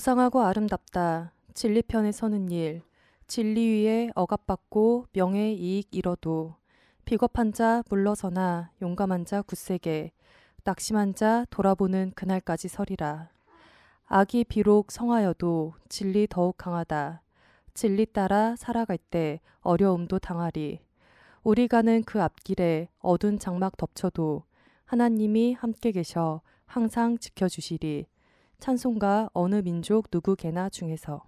고상하고 아름답다. 진리편에 서는 일. 진리 위에 억압받고 명예 이익 잃어도 비겁한 자 물러서나 용감한 자 굳세게 낙심한 자 돌아보는 그날까지 서리라. 악이 비록 성하여도 진리 더욱 강하다. 진리 따라 살아갈 때 어려움도 당하리. 우리 가는 그 앞길에 어두운 장막 덮쳐도 하나님이 함께 계셔 항상 지켜주시리. 찬송가 어느 민족 누구개나 중에서.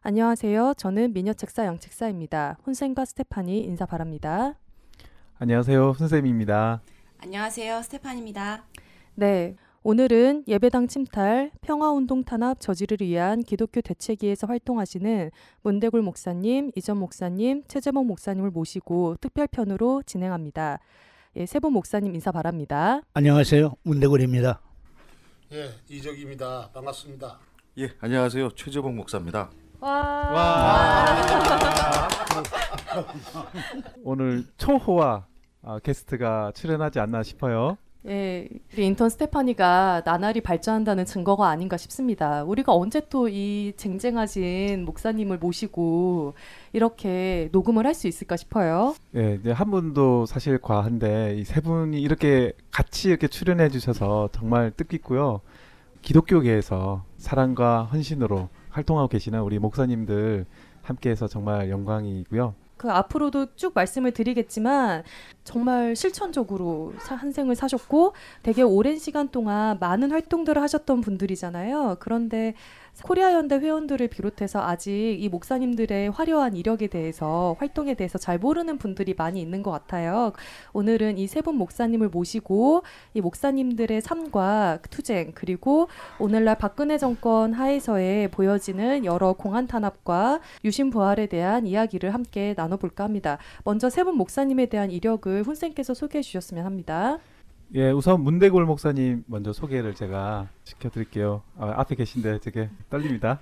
안녕하세요. 저는 미녀 책사 양책사입니다. 혼센과 스테파니 인사 바랍니다. 안녕하세요. 훈쌤입니다. 안녕하세요. 스테판입니다. 네. 오늘은 예배당 침탈, 평화운동 탄압 저지를 위한 기독교 대책위에서 활동하시는 문대굴 목사님, 이전 목사님, 최재봉 목사님을 모시고 특별편으로 진행합니다. 예, 세분 목사님 인사 바랍니다. 안녕하세요. 문대골입니다. 예, 이적입니다. 반갑습니다. 예, 안녕하세요. 최재봉 목사입니다. 오늘 초호화 아, 게스트가 출연하지 않나 싶어요. 예, 우리 인턴 스테파니가 나날이 발전한다는 증거가 아닌가 싶습니다. 우리가 언제 또 이 쟁쟁하신 목사님을 모시고 이렇게 녹음을 할 수 있을까 싶어요. 예, 이제 한 분도 사실 과한데 이 세 분이 이렇게 같이 이렇게 출연해 주셔서 정말 뜻깊고요. 기독교계에서 사랑과 헌신으로 활동하고 계시는 우리 목사님들 함께해서 정말 영광이고요. 그 앞으로도 쭉 말씀을 드리겠지만 정말 실천적으로 사- 한 생을 사셨고 되게 오랜 시간 동안 많은 활동들을 하셨던 분들이잖아요. 그런데 코리아 연대 회원들을 비롯해서 아직 이 목사님들의 화려한 이력에 대해서 활동에 대해서 잘 모르는 분들이 많이 있는 것 같아요. 오늘은 이 세 분 목사님을 모시고 이 목사님들의 삶과 투쟁 그리고 오늘날 박근혜 정권 하에서의 보여지는 여러 공안 탄압과 유신 부활에 대한 이야기를 함께 나눠볼까 합니다. 먼저 세 분 목사님에 대한 이력을 훈쌤께서 소개해 주셨으면 합니다. 예, 우선 문대골 목사님 먼저 소개를 제가 시켜드릴게요. 아, 앞에 계신데 되게 떨립니다.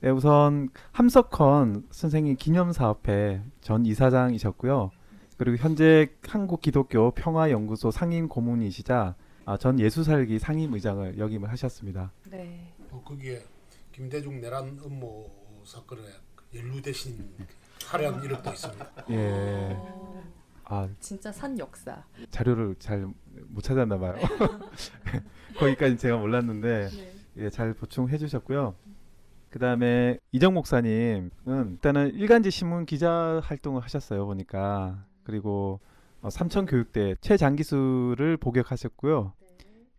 네, 우선 함석헌 선생님 기념사업회 전 이사장이셨고요. 그리고 현재 한국기독교 평화연구소 상임 고문이시자 아, 전 예수살기 상임 의장을 역임을 하셨습니다. 네. 어, 거기에 김대중 내란 음모 사건에 연루되신 화려한 이력도 있습니다. 예, 아 진짜 산 역사. 자료를 잘 못 찾았나 봐요. 거기까지 제가 몰랐는데 네. 예, 잘 보충해 주셨고요. 그다음에 이정 목사님은 일단은 일간지 신문 기자 활동을 하셨어요 보니까 그리고 어, 삼천 교육대 최장기수를 복역하셨고요.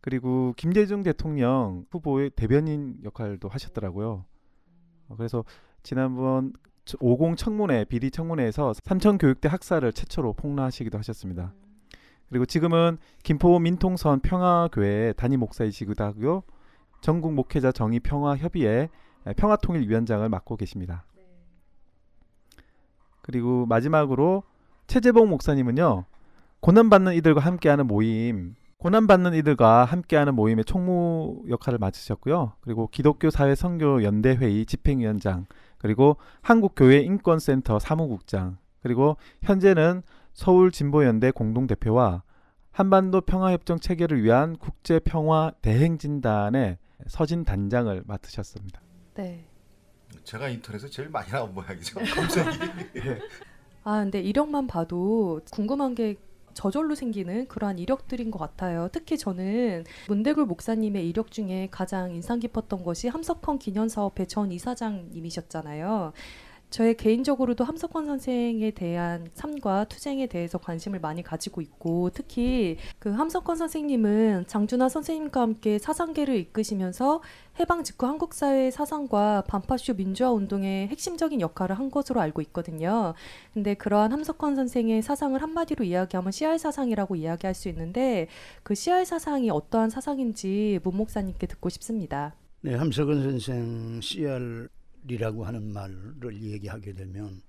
그리고 김대중 대통령 후보의 대변인 역할도 하셨더라고요. 어, 그래서 지난번 50 청문회 비리 청문회에서 삼천 교육대 학사를 최초로 폭로하시기도 하셨습니다. 그리고 지금은 김포 민통선 평화교회 담임 목사이시기도 하고요. 전국 목회자 정의 평화 협의회 평화통일 위원장을 맡고 계십니다. 그리고 마지막으로 최재봉 목사님은요. 고난받는 이들과 함께하는 모임, 고난받는 이들과 함께하는 모임의 총무 역할을 맡으셨고요. 그리고 기독교 사회 선교 연대 회의 집행위원장, 그리고 한국교회 인권센터 사무국장, 그리고 현재는 서울 진보연대 공동대표와 한반도 평화협정 체결을 위한 국제평화 대행진단의 서진 단장을 맡으셨습니다. 네. 제가 인터넷에 제일 많이 나온 모양이죠. 검색이. 아, 근데 이력만 봐도 궁금한 게 저절로 생기는 그러한 이력들인 것 같아요. 특히 저는 문대굴 목사님의 이력 중에 가장 인상 깊었던 것이 함석헌 기념사업회 전 이사장님이셨잖아요. 저의 개인적으로도 함석헌 선생에 대한 삶과 투쟁에 대해서 관심을 많이 가지고 있고 특히 그 함석헌 선생님은 장준하 선생님과 함께 사상계를 이끄시면서 해방 직후 한국 사회의 사상과 반파쇼 민주화 운동의 핵심적인 역할을 한 것으로 알고 있거든요. 근데 그러한 함석헌 선생의 사상을 한마디로 이야기하면 CR 사상이라고 이야기할 수 있는데 그 CR 사상이 어떠한 사상인지 문 목사님께 듣고 싶습니다. 네, 함석은 선생 CR 이라고 하는 말을 얘기하게 되면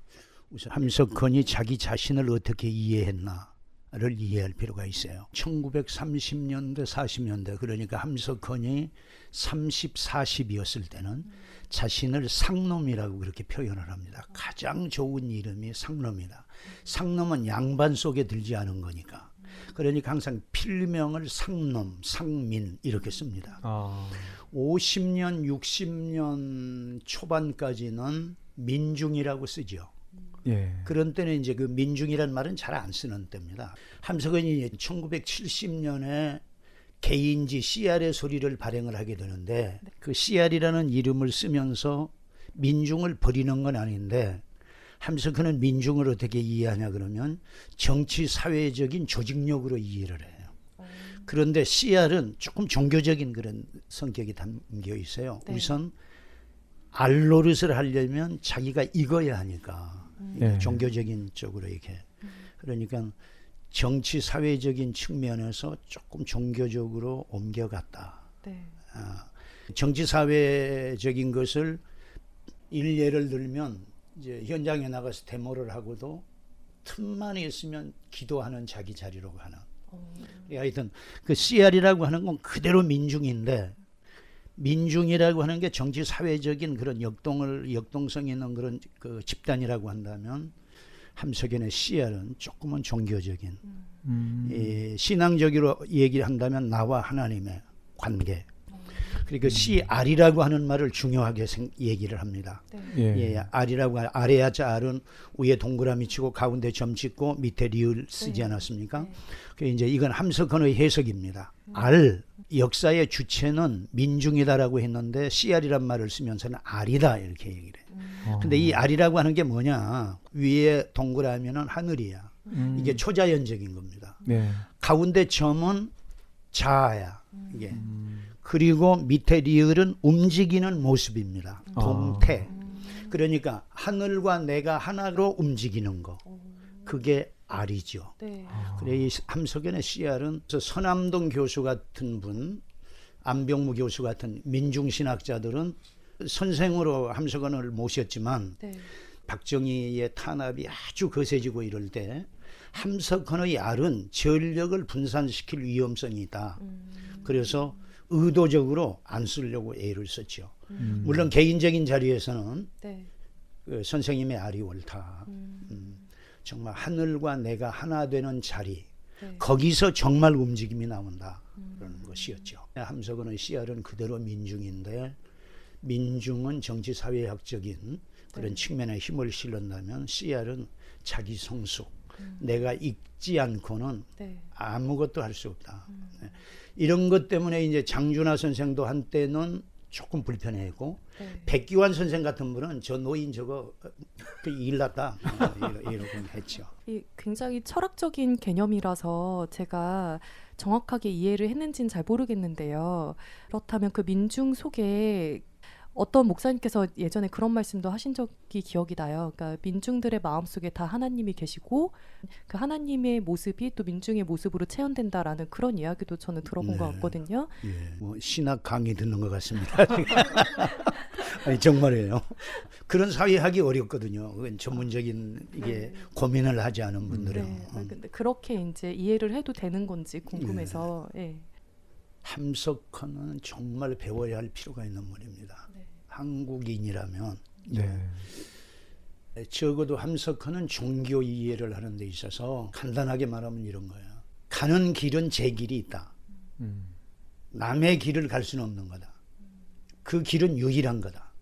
우선 함석헌이 자기 자신을 어떻게 이해했나를 이해할 필요가 있어요. 1930년대, 40년대 그러니까 함석헌이 30, 40이었을 때는 자신을 상놈이라고 그렇게 표현을 합니다. 가장 좋은 이름이 상놈이다. 상놈은 양반 속에 들지 않은 거니까. 그러니까 항상 필명을 상놈, 상민 이렇게 씁니다. 아. 50년, 60년 초반까지는 민중이라고 쓰죠. 예. 그런 때는 이제 그 민중이란 말은 잘 안 쓰는 때입니다. 함석은이 1970년에 개인지 CR의 소리를 발행을 하게 되는데 그 CR이라는 이름을 쓰면서 민중을 버리는 건 아닌데 함석은은 민중을 어떻게 이해하냐 그러면 정치 사회적인 조직력으로 이해를 해요. 그런데 CR은 조금 종교적인 그런 성격이 담겨 있어요. 네. 우선 알 노릇을 하려면 자기가 익어야 하니까 네. 종교적인 쪽으로 이렇게 그러니까 정치 사회적인 측면에서 조금 종교적으로 옮겨갔다. 네. 아, 정치 사회적인 것을 일례를 들면 이제 현장에 나가서 데모를 하고도 틈만 있으면 기도하는 자기 자리로 가는. 예, 하여튼 그 CR이라고 하는 건 그대로 민중인데 민중이라고 하는 게 정치 사회적인 그런 역동을 역동성 있는 그런 그 집단이라고 한다면 함석연의 CR은 조금은 종교적인 음. 이 신앙적으로 얘기를 한다면 나와 하나님의 관계. 그러니까 CR이라고 하는 말을 중요하게 생, 얘기를 합니다. 네. 예. 예, R이라고 하- 아래 야 자 R은 위에 동그라미 치고 가운데 점 찍고 밑에 리을 쓰지 네. 않았습니까? 네. 그 이제 이건 함석헌의 해석입니다. R 역사의 주체는 민중이다라고 했는데 CR이란 말을 쓰면서는 R이다 이렇게 얘기를 해요. 어. 근데 이 R이라고 하는 게 뭐냐? 위에 동그라미는 하늘이야. 음. 이게 초자연적인 겁니다. 네. 가운데 점은 자아야. 이게. 음. 그리고 밑에 리을은 움직이는 모습입니다. 아. 동태. 그러니까 하늘과 내가 하나로 움직이는 거. 그게 R이죠. 네. 그래 이 함석연의 CR은 저 서남동 교수 같은 분, 안병무 교수 같은 민중신학자들은 선생으로 함석연을 모셨지만 네. 박정희의 탄압이 아주 거세지고 이럴 때 함석헌의 알은 전력을 분산시킬 위험성이 있다. 그래서 의도적으로 안 쓰려고 애를 썼죠. 음. 물론 개인적인 자리에서는 네. 그 선생님의 알이 옳다. 음, 정말 하늘과 내가 하나 되는 자리. 네. 거기서 정말 움직임이 나온다. 그런 것이었죠. 함석헌의 CR은 그대로 민중인데 민중은 정치 사회학적인 그런 네. 측면에 힘을 실른다면 CR은 자기 성숙. 내가 읽지 않고는 네. 아무것도 할 수 없다. 네. 이런 것 때문에 이제 장준하 선생도 한때는 조금 불편해했고 네. 백기환 선생 같은 분은 저 노인 저거 어, 그 일났다 이러- 이러고 했죠. 이 굉장히 철학적인 개념이라서 제가 정확하게 이해를 했는지는 잘 모르겠는데요. 그렇다면 그 민중 속에 어떤 목사님께서 예전에 그런 말씀도 하신 적이 기억이 나요. 그러니까 민중들의 마음 속에 다 하나님이 계시고 그 하나님의 모습이 또 민중의 모습으로 체현된다라는 그런 이야기도 저는 들어본 것 네. 같거든요. 예, 뭐 신학 강의 듣는 것 같습니다. 아니, 정말이에요. 그런 사회 하기 어렵거든요. 그건 전문적인 이게 고민을 하지 않은 분들은 네. 음. 근데 그렇게 이제 이해를 해도 되는 건지 궁금해서. 예. 함석헌은 정말 배워야 할 필요가 있는 분입니다. 네. 한국인이라면 네. 적어도 함석헌은 종교 이해를 하는 데 있어서 간단하게 말하면 이런 거예요. 가는 길은 제 길이 있다. 음. 남의 길을 갈 수는 없는 거다. 그 길은 유일한 거다.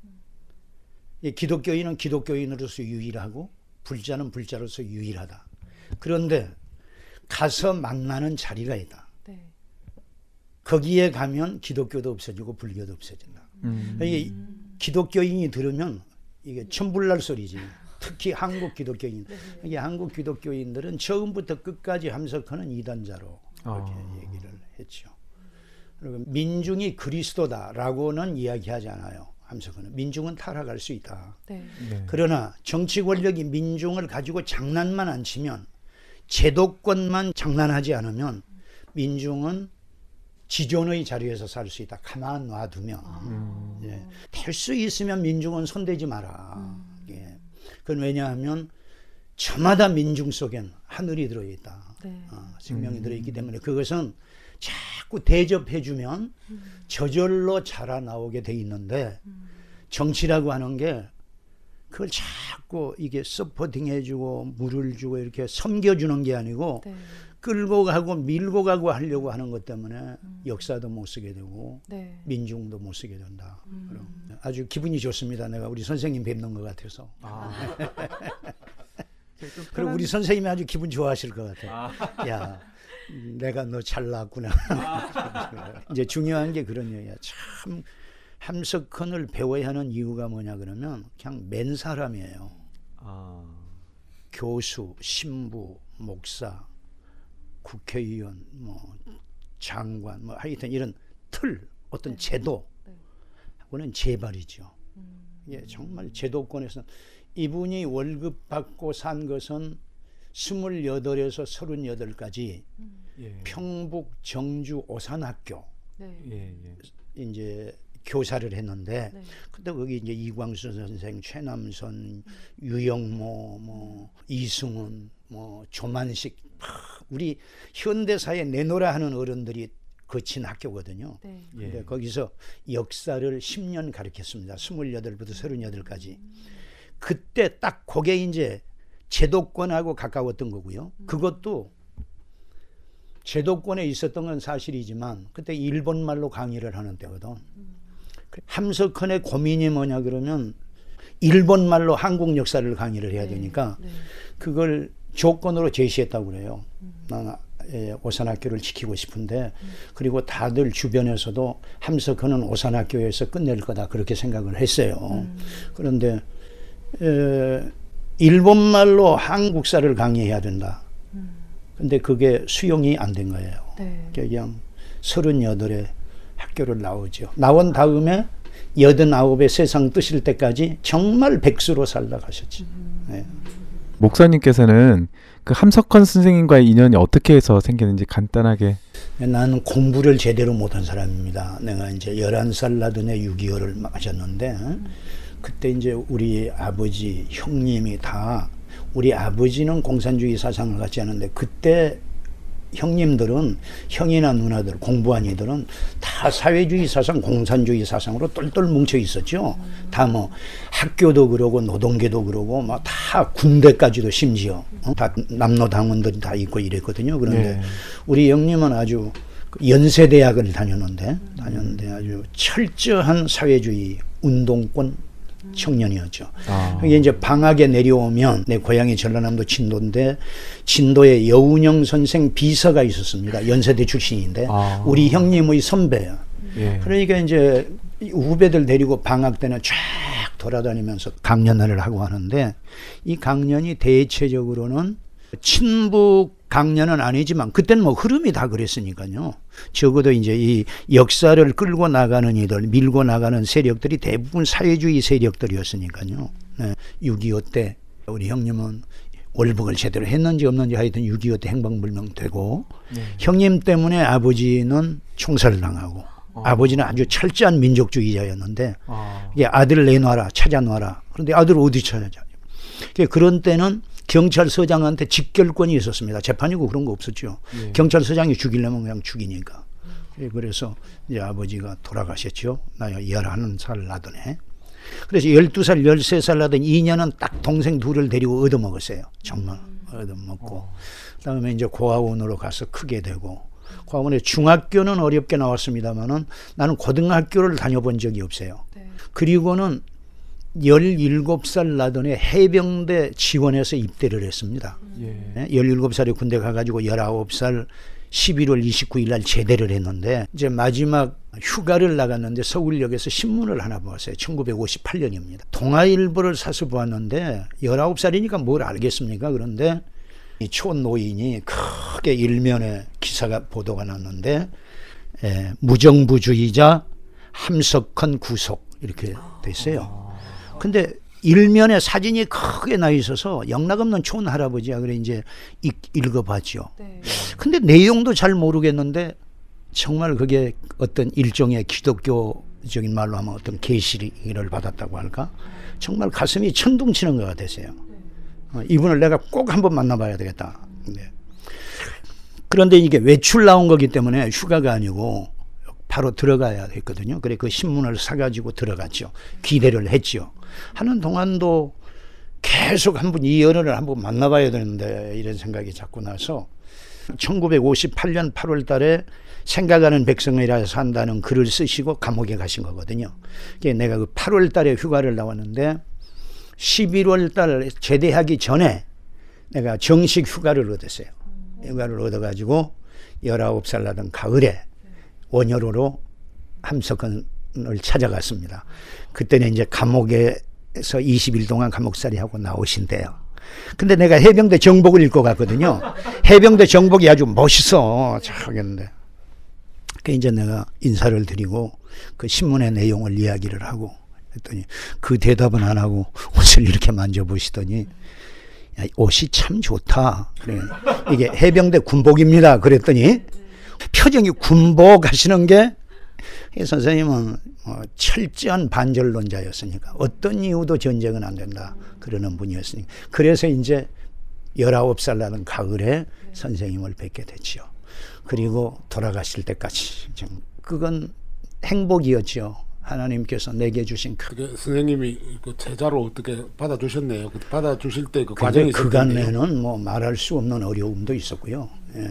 이 기독교인은 기독교인으로서 유일하고 불자는 불자로서 유일하다. 그런데 가서 만나는 자리가 있다. 네. 거기에 가면 기독교도 없어지고 불교도 없어진다. 음. 이게 기독교인이 들으면 이게 천불날 소리지. 특히 한국 기독교인. 이게 한국 기독교인들은 처음부터 끝까지 함석헌은 이단자로 그렇게 아. 얘기를 했죠. 그리고 민중이 그리스도다라고는 이야기하지 않아요. 함석헌은 민중은 타락할 수 있다. 네. 네. 그러나 정치 권력이 민중을 가지고 장난만 안 치면 제도권만 장난하지 않으면 민중은 지존의 자리에서 살 수 있다. 가만 놔두면 음. 예. 될수 있으면 민중은 손대지 마라. 예. 그건 왜냐하면 저마다 민중 속엔 하늘이 들어있다. 네. 어, 생명이 음. 들어있기 때문에 그것은 자꾸 대접해주면 저절로 자라나오게 돼 있는데 정치라고 하는 게 그걸 자꾸 이게 서포팅해주고 물을 주고 이렇게 섬겨주는 게 아니고 네. 끌고 가고 밀고 가고 하려고 하는 것 때문에 역사도 못 쓰게 되고 네. 민중도 못 쓰게 된다. 음. 그럼 아주 기분이 좋습니다. 내가 우리 선생님 뵙는 것 같아서. 아. 그리고 우리 선생님이 아주 기분 좋아하실 것 같아요. 야, 내가 너 잘났구나. 이제 중요한 게 그런 얘기야. 참 함석헌을 배워야 하는 이유가 뭐냐 그러면 그냥 맨 사람이에요. 아. 교수, 신부, 목사, 국회의원, 뭐 장관, 뭐 하여튼 이런 틀, 어떤 제도 네. 하고는 재발이죠. 음. 예, 정말 제도권에서 이분이 월급 받고 산 것은 28에서 38까지 예. 평북 정주 오산학교 네. 예, 예. 이제 교사를 했는데 네. 근데 거기 이제 이광수 선생, 최남선, 유영모, 뭐 이승훈, 뭐 조만식 하, 우리 현대사에 내노라 하는 어른들이 거친 학교거든요. 네. 예. 근데 거기서 역사를 10년 가르쳤습니다. 28부터 38까지. 그때 딱 그게 이제 제도권하고 가까웠던 거고요. 그것도 제도권에 있었던 건 사실이지만 그때 일본 말로 강의를 하는 때거든. 함석헌의 고민이 뭐냐 그러면 일본 말로 한국 역사를 강의를 해야 되니까 네. 그걸 조건으로 제시했다고 그래요. 나는 예, 오산학교를 지키고 싶은데 그리고 다들 주변에서도 함석헌은 오산학교에서 끝낼 거다 그렇게 생각을 했어요. 그런데 에, 일본말로 한국사를 강의해야 된다. 근데 그게 수용이 안 된 거예요. 네. 그냥 서른여덟에 학교를 나오죠. 나온 다음에 여든아홉에 세상 뜨실 때까지 정말 백수로 살다 가셨죠. 네. 목사님께서는 그 함석헌 선생님과의 인연이 어떻게 해서 생기는지 간단하게 나는 공부를 제대로 못한 사람입니다. 내가 이제 11살 나던 해 6.25를 맞았는데 그때 이제 우리 아버지, 형님이 다 우리 아버지는 공산주의 사상을 갖지 않은데 그때 형님들은 형이나 누나들 공부한 이들은 다 사회주의 사상, 공산주의 사상으로 똘똘 뭉쳐 있었죠. 다뭐 학교도 그러고 노동계도 그러고 막 다 군대까지도 심지어 어? 다 남로 당원들이 다 있고 이랬거든요. 그런데 예. 우리 형님은 아주 그 연세대학을 다녔는데 다녔는데 아주 철저한 사회주의 운동권 청년이었죠. 아. 이게 이제 방학에 내려오면 내 고향이 전라남도 진도인데 진도에 여운영 선생 비서가 있었습니다. 연세대 출신인데 아. 우리 형님의 선배야. 예. 그러니까 이제 후배들 데리고 방학 때는 쫙 돌아다니면서 강연을 하고 하는데 이 강연이 대체적으로는 친북 강연은 아니지만 그때는 뭐 흐름이 다 그랬으니까요. 적어도 이제 이 역사를 끌고 나가는 이들, 밀고 나가는 세력들이 대부분 사회주의 세력들이었으니까요. 네. 6.25 때 우리 형님은 월북을 제대로 했는지 없는지 하여튼 6.25때 행방불명되고 네. 형님 때문에 아버지는 총살당하고 아버지는 아주 철저한 민족주의자였는데 아. 이게 아들 내놔라 찾아놔라 그런데 아들 어디 찾아냐 그러니까 그런 때는 경찰서장한테 직결권이 있었습니다. 재판이고 그런 거 없었죠. 예. 경찰서장이 죽이려면 그냥 죽이니까. 예, 그래서 이제 아버지가 돌아가셨죠. 나야 11살 나던 해 그래서 12살 13살 나던 2년은 딱 동생 둘을 데리고 얻어먹었어요. 정말 얻어먹고. 그다음에 이제 고아원으로 가서 크게 되고. 고아원에 중학교는 어렵게 나왔습니다만은 나는 고등학교를 다녀본 적이 없어요. 네. 그리고는 17살 나던 해 해병대 지원해서 입대를 했습니다. 예. 17살에 군대 가가지고 19살 11월 29일 날 제대를 했는데 이제 마지막 휴가를 나갔는데 서울역에서 신문을 하나 보았어요. 1958년입니다. 동아일보를 사서 보았는데 19살이니까 뭘 알겠습니까? 그런데 이 초노인이 크게 일면에 기사가 보도가 났는데 에, 무정부주의자 함석헌 구속 이렇게 돼 있어요. 근데 일면에 사진이 크게 나 있어서 영락 없는 촌 할아버지야 그래 이제 읽, 읽어봤죠. 네. 근데 내용도 잘 모르겠는데 정말 그게 어떤 일종의 기독교적인 말로 하면 어떤 계시를 받았다고 할까? 정말 가슴이 천둥치는 것 같았어요. 어, 이분을 내가 꼭 한번 만나봐야 되겠다. 네. 그런데 이게 외출 나온 거기 때문에 휴가가 아니고 바로 들어가야 했거든요. 그래 그 신문을 사가지고 들어갔죠. 기대를 했죠. 하는 동안도 계속 한번 이 연애를 한번 만나봐야 되는데 이런 생각이 자꾸 나서 1958년 8월 달에 생각하는 백성이라 산다는 글을 쓰시고 감옥에 가신 거거든요. 내가 그 8월 달에 휴가를 나왔는데 11월 달 제대하기 전에 내가 정식 휴가를 얻었어요. 휴가를 얻어가지고 19살 나던 가을에 원효로로 함석헌 을 찾아갔습니다. 그때는 이제 감옥에서 20일 동안 감옥살이 하고 나오신대요. 근데 내가 해병대 정복을 읽고 갔거든요. 해병대 정복이 아주 멋있어. 하겠는데. 그 이제 내가 인사를 드리고 그 신문의 내용을 이야기를 하고 했더니 그 대답은 안 하고 옷을 이렇게 만져보시더니 야, 옷이 참 좋다. 그래. 이게 해병대 군복입니다. 그랬더니 표정이 군복 하시는 게 이 선생님은 뭐 철저한 반절론자였으니까 어떤 이유도 전쟁은 안 된다. 그러는 분이었으니까. 그래서 이제 19살 나는 가을에 선생님을 뵙게 됐지요. 그리고 돌아가실 때까지. 좀 그건 행복이었죠. 하나님께서 내게 주신 그 선생님이 그 제자로 어떻게 받아주셨네요. 그 받아주실 때 그 과정이. 그간에는 뭐 말할 수 없는 어려움도 있었고요. 예.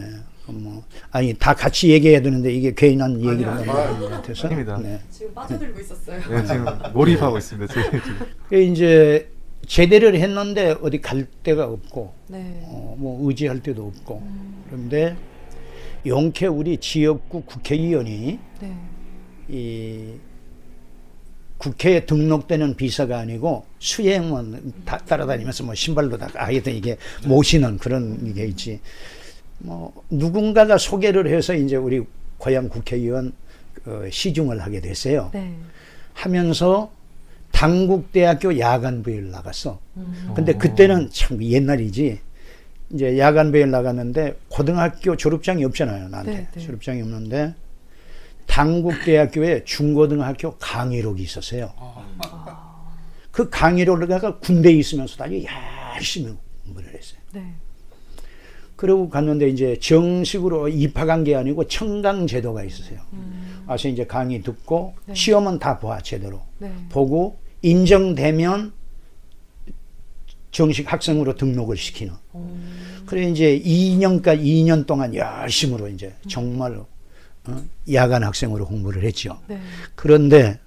그뭐 아니 다 같이 얘기해야 되는데 이게 괜한 얘기를 하는 것 같아서. 아닙니다. 네. 지금 빠져들고 있었어요. 네, 지금 몰입하고 있습니다. 지금. 그 이제 제대를 했는데 어디 갈 데가 없고 네. 어, 뭐 의지할 데도 없고 그런데 용케 우리 지역구 국회의원이 네. 이 국회에 등록되는 비서가 아니고 수행원 다 따라다니면서 뭐 신발도 다 하여튼 이게 모시는 그런 게 있지. 뭐 누군가가 소개를 해서 이제 우리 고향 국회의원 어, 시중을 하게 됐어요. 네. 하면서 당국대학교 야간부에 나갔어. 음. 근데 그때는 참 옛날이지. 이제 야간부에 나갔는데 고등학교 졸업장이 없잖아요. 나한테 네, 네. 졸업장이 없는데 당국대학교에 중고등학교 강의록이 있었어요. 그 강의록을 가가 군대에 있으면서도 아주 열심히 공부를 했어요. 네. 그러고 갔는데 이제 정식으로 입학한 게 아니고 청강 제도가 있었어요. 와서 이제 강의 듣고 네. 시험은 다봐 제대로 네. 보고 인정되면 정식 학생으로 등록을 시키는. 그래 이제 2년까지 2년 동안 열심으로 이제 정말로 어? 야간 학생으로 공부를 했죠. 네. 그런데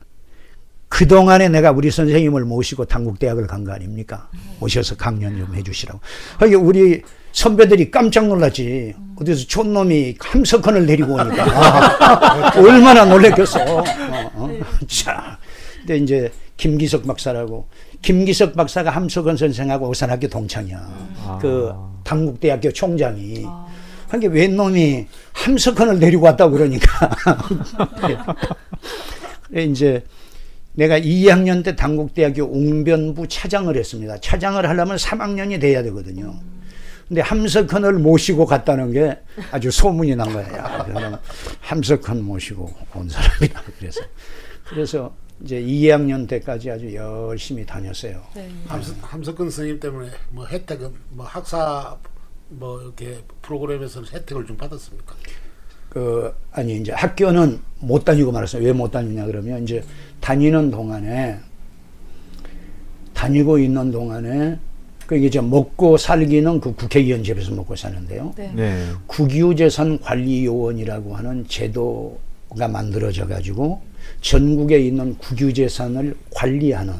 그 동안에 내가 우리 선생님을 모시고 당국대학을 간 거 아닙니까? 오셔서 강연 좀 해주시라고. 하여 우리 선배들이 깜짝 놀랐지. 어디서 촌놈이 함석헌을 데리고 오니까 얼마나 놀랬겠어. 어, 어. 자, 근데 이제 김기석 박사라고 김기석 박사가 함석헌 선생하고 어산학교 동창이야. 그 당국대학교 총장이. 하게 웬 놈이 함석헌을 데리고 왔다고 그러니까. 그래 이제 내가 2학년 때 당국대학교 웅변부 차장을 했습니다. 차장을 하려면 3학년이 돼야 되거든요. 근데 함석헌을 모시고 갔다는 게 아주 소문이 난 그러면 함석헌 모시고 온 사람이다. 그래서 그래서 이제 2학년 때까지 아주 열심히 다녔어요. 네. 함석, 함석근 선생님 때문에 뭐 혜택은 뭐 학사 뭐 이렇게 프로그램에서 혜택을 좀 받았습니까? 그 아니 이제 학교는 못 다니고 말았어요. 왜 못 다니냐 그러면 이제 다니는 동안에 다니고 있는 동안에 그 이제 먹고 살기는 그 국회의원 집에서 먹고 사는데요. 네. 네. 국유재산 관리요원이라고 하는 제도가 만들어져 가지고 전국에 있는 국유재산을 관리하는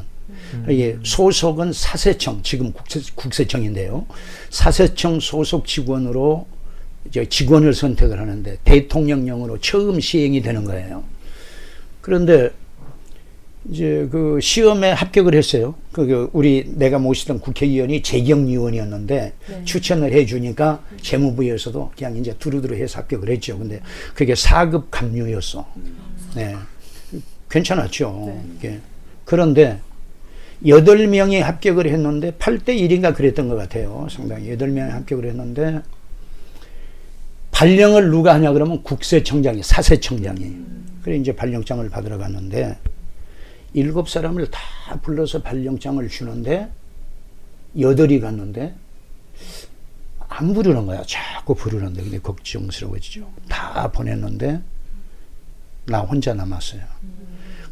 이게 소속은 사세청 지금 국세, 국세청인데요. 사세청 소속 직원으로 이제 직원을 선택을 하는데 대통령령으로 처음 시행이 되는 거예요. 그런데 이제 그 시험에 합격을 했어요. 그 우리 내가 모시던 국회의원이 재경 의원이었는데 네. 추천을 해주니까 재무부에서도 그냥 이제 두루두루 해서 합격을 했죠. 근데 그게 4급 감류였어. 네. 괜찮았죠. 네. 이게. 그런데 여덟 명이 합격을 했는데 8대 1인가 그랬던 것 같아요. 상당히 여덟 명이 합격을 했는데 발령을 누가 하냐 그러면 국세청장이 사세청장이 그래 이제 발령장을 받으러 갔는데 일곱 사람을 다 불러서 발령장을 주는데 여덟이 갔는데 안 부르는 거야. 자꾸 부르는데 근데 걱정스러워지죠. 다 보냈는데 나 혼자 남았어요.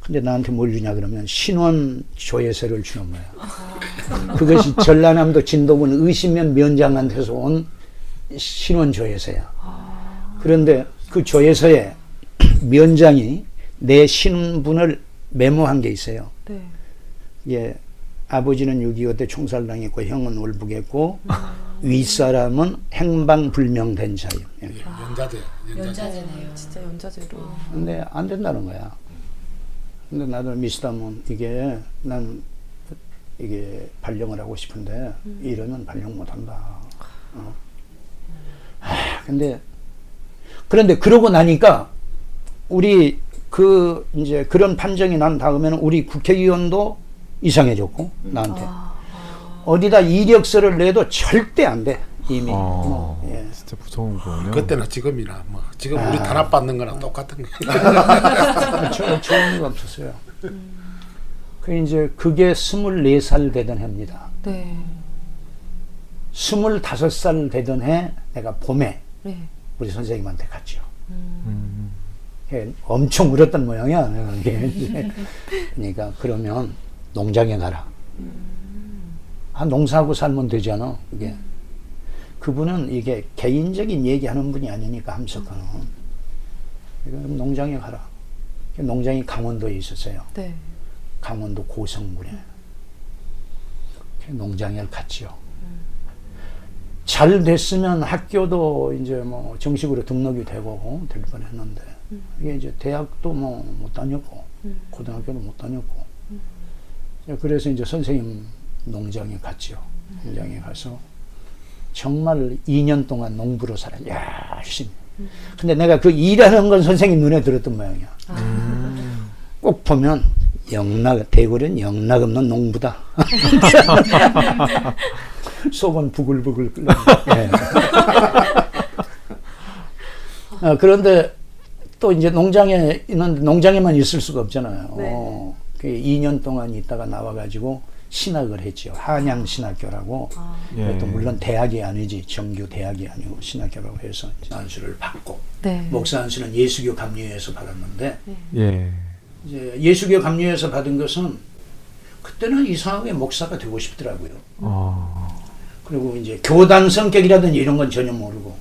근데 나한테 뭘 주냐 그러면 신원 조회서를 주는 거야. 그것이 전라남도 진도군 의심면 면장한테서 온 신원 조회서야. 그런데 그 조회서에 면장이 내 신분을 메모한 게 있어요. 네. 예, 아버지는 6.25 때 총살당했고 형은 월북했고 윗사람은 행방불명된 자요. 예, 연자제, 연자제. 연자제네요. 진짜 연자제로. 근데 안 된다는 거야. 근데 나도 미스다면 이게 난 이게 발령을 하고 싶은데 이러면 발령 못 한다. 어. 아, 근데 그런데 그러고 나니까 우리 그 이제 그런 판정이 난 다음에는 우리 국회의원도 이상해졌고 나한테 아, 어디다 이력서를 내도 절대 안 돼. 이미. 어, 뭐, 예. 진짜 무서운 거군요. 그때나 지금이나 뭐 지금 우리 탄압 받는 거랑 똑같은 거. 저 처음이 없었어요. 그 이제 그게 24살 되던 해입니다. 네. 25살 되던 해 내가 봄에 네. 우리 선생님한테 갔죠. 음. 예, 엄청 울었던 모양이야. 그러니까 그러면 농장에 가라. 아, 농사하고 살면 되잖아. 이게 그분은 이게 개인적인 얘기하는 분이 아니니까 함석헌은 그럼 농장에 가라. 농장이 강원도에 있었어요. 네. 강원도 고성군에 농장에 갔지요. 잘 됐으면 학교도 이제 뭐 정식으로 등록이 되고 될 뻔했는데 이게 이제 대학도 뭐 못 다녔고 고등학교도 못 다녔고 그래서 이제 선생님 농장에 갔죠. 농장에 가서 정말 2년 동안 농부로 살아 열심히. 근데 내가 그 일하는 건 선생님 눈에 들었던 모양이야. 꼭 보면 영락 대구는 영락 없는 농부다. 속은 부글부글 끓는. 예. 아, 그런데 또 이제 농장에 있는데 농장에만 있을 수가 없잖아요. 네. 그 2년 동안 있다가 나와가지고 신학을 했죠. 한양 신학교라고. 예. 그것도 물론 대학이 아니지 정규 대학이 아니고 신학교라고 해서 안수를 받고 네. 목사 안수는 예수교 감리회에서 받았는데 예. 이제 예수교 감리회에서 받은 것은 그때는 이상하게 목사가 되고 싶더라고요. 어. 그리고 이제 교단 성격이라든지 이런 건 전혀 모르고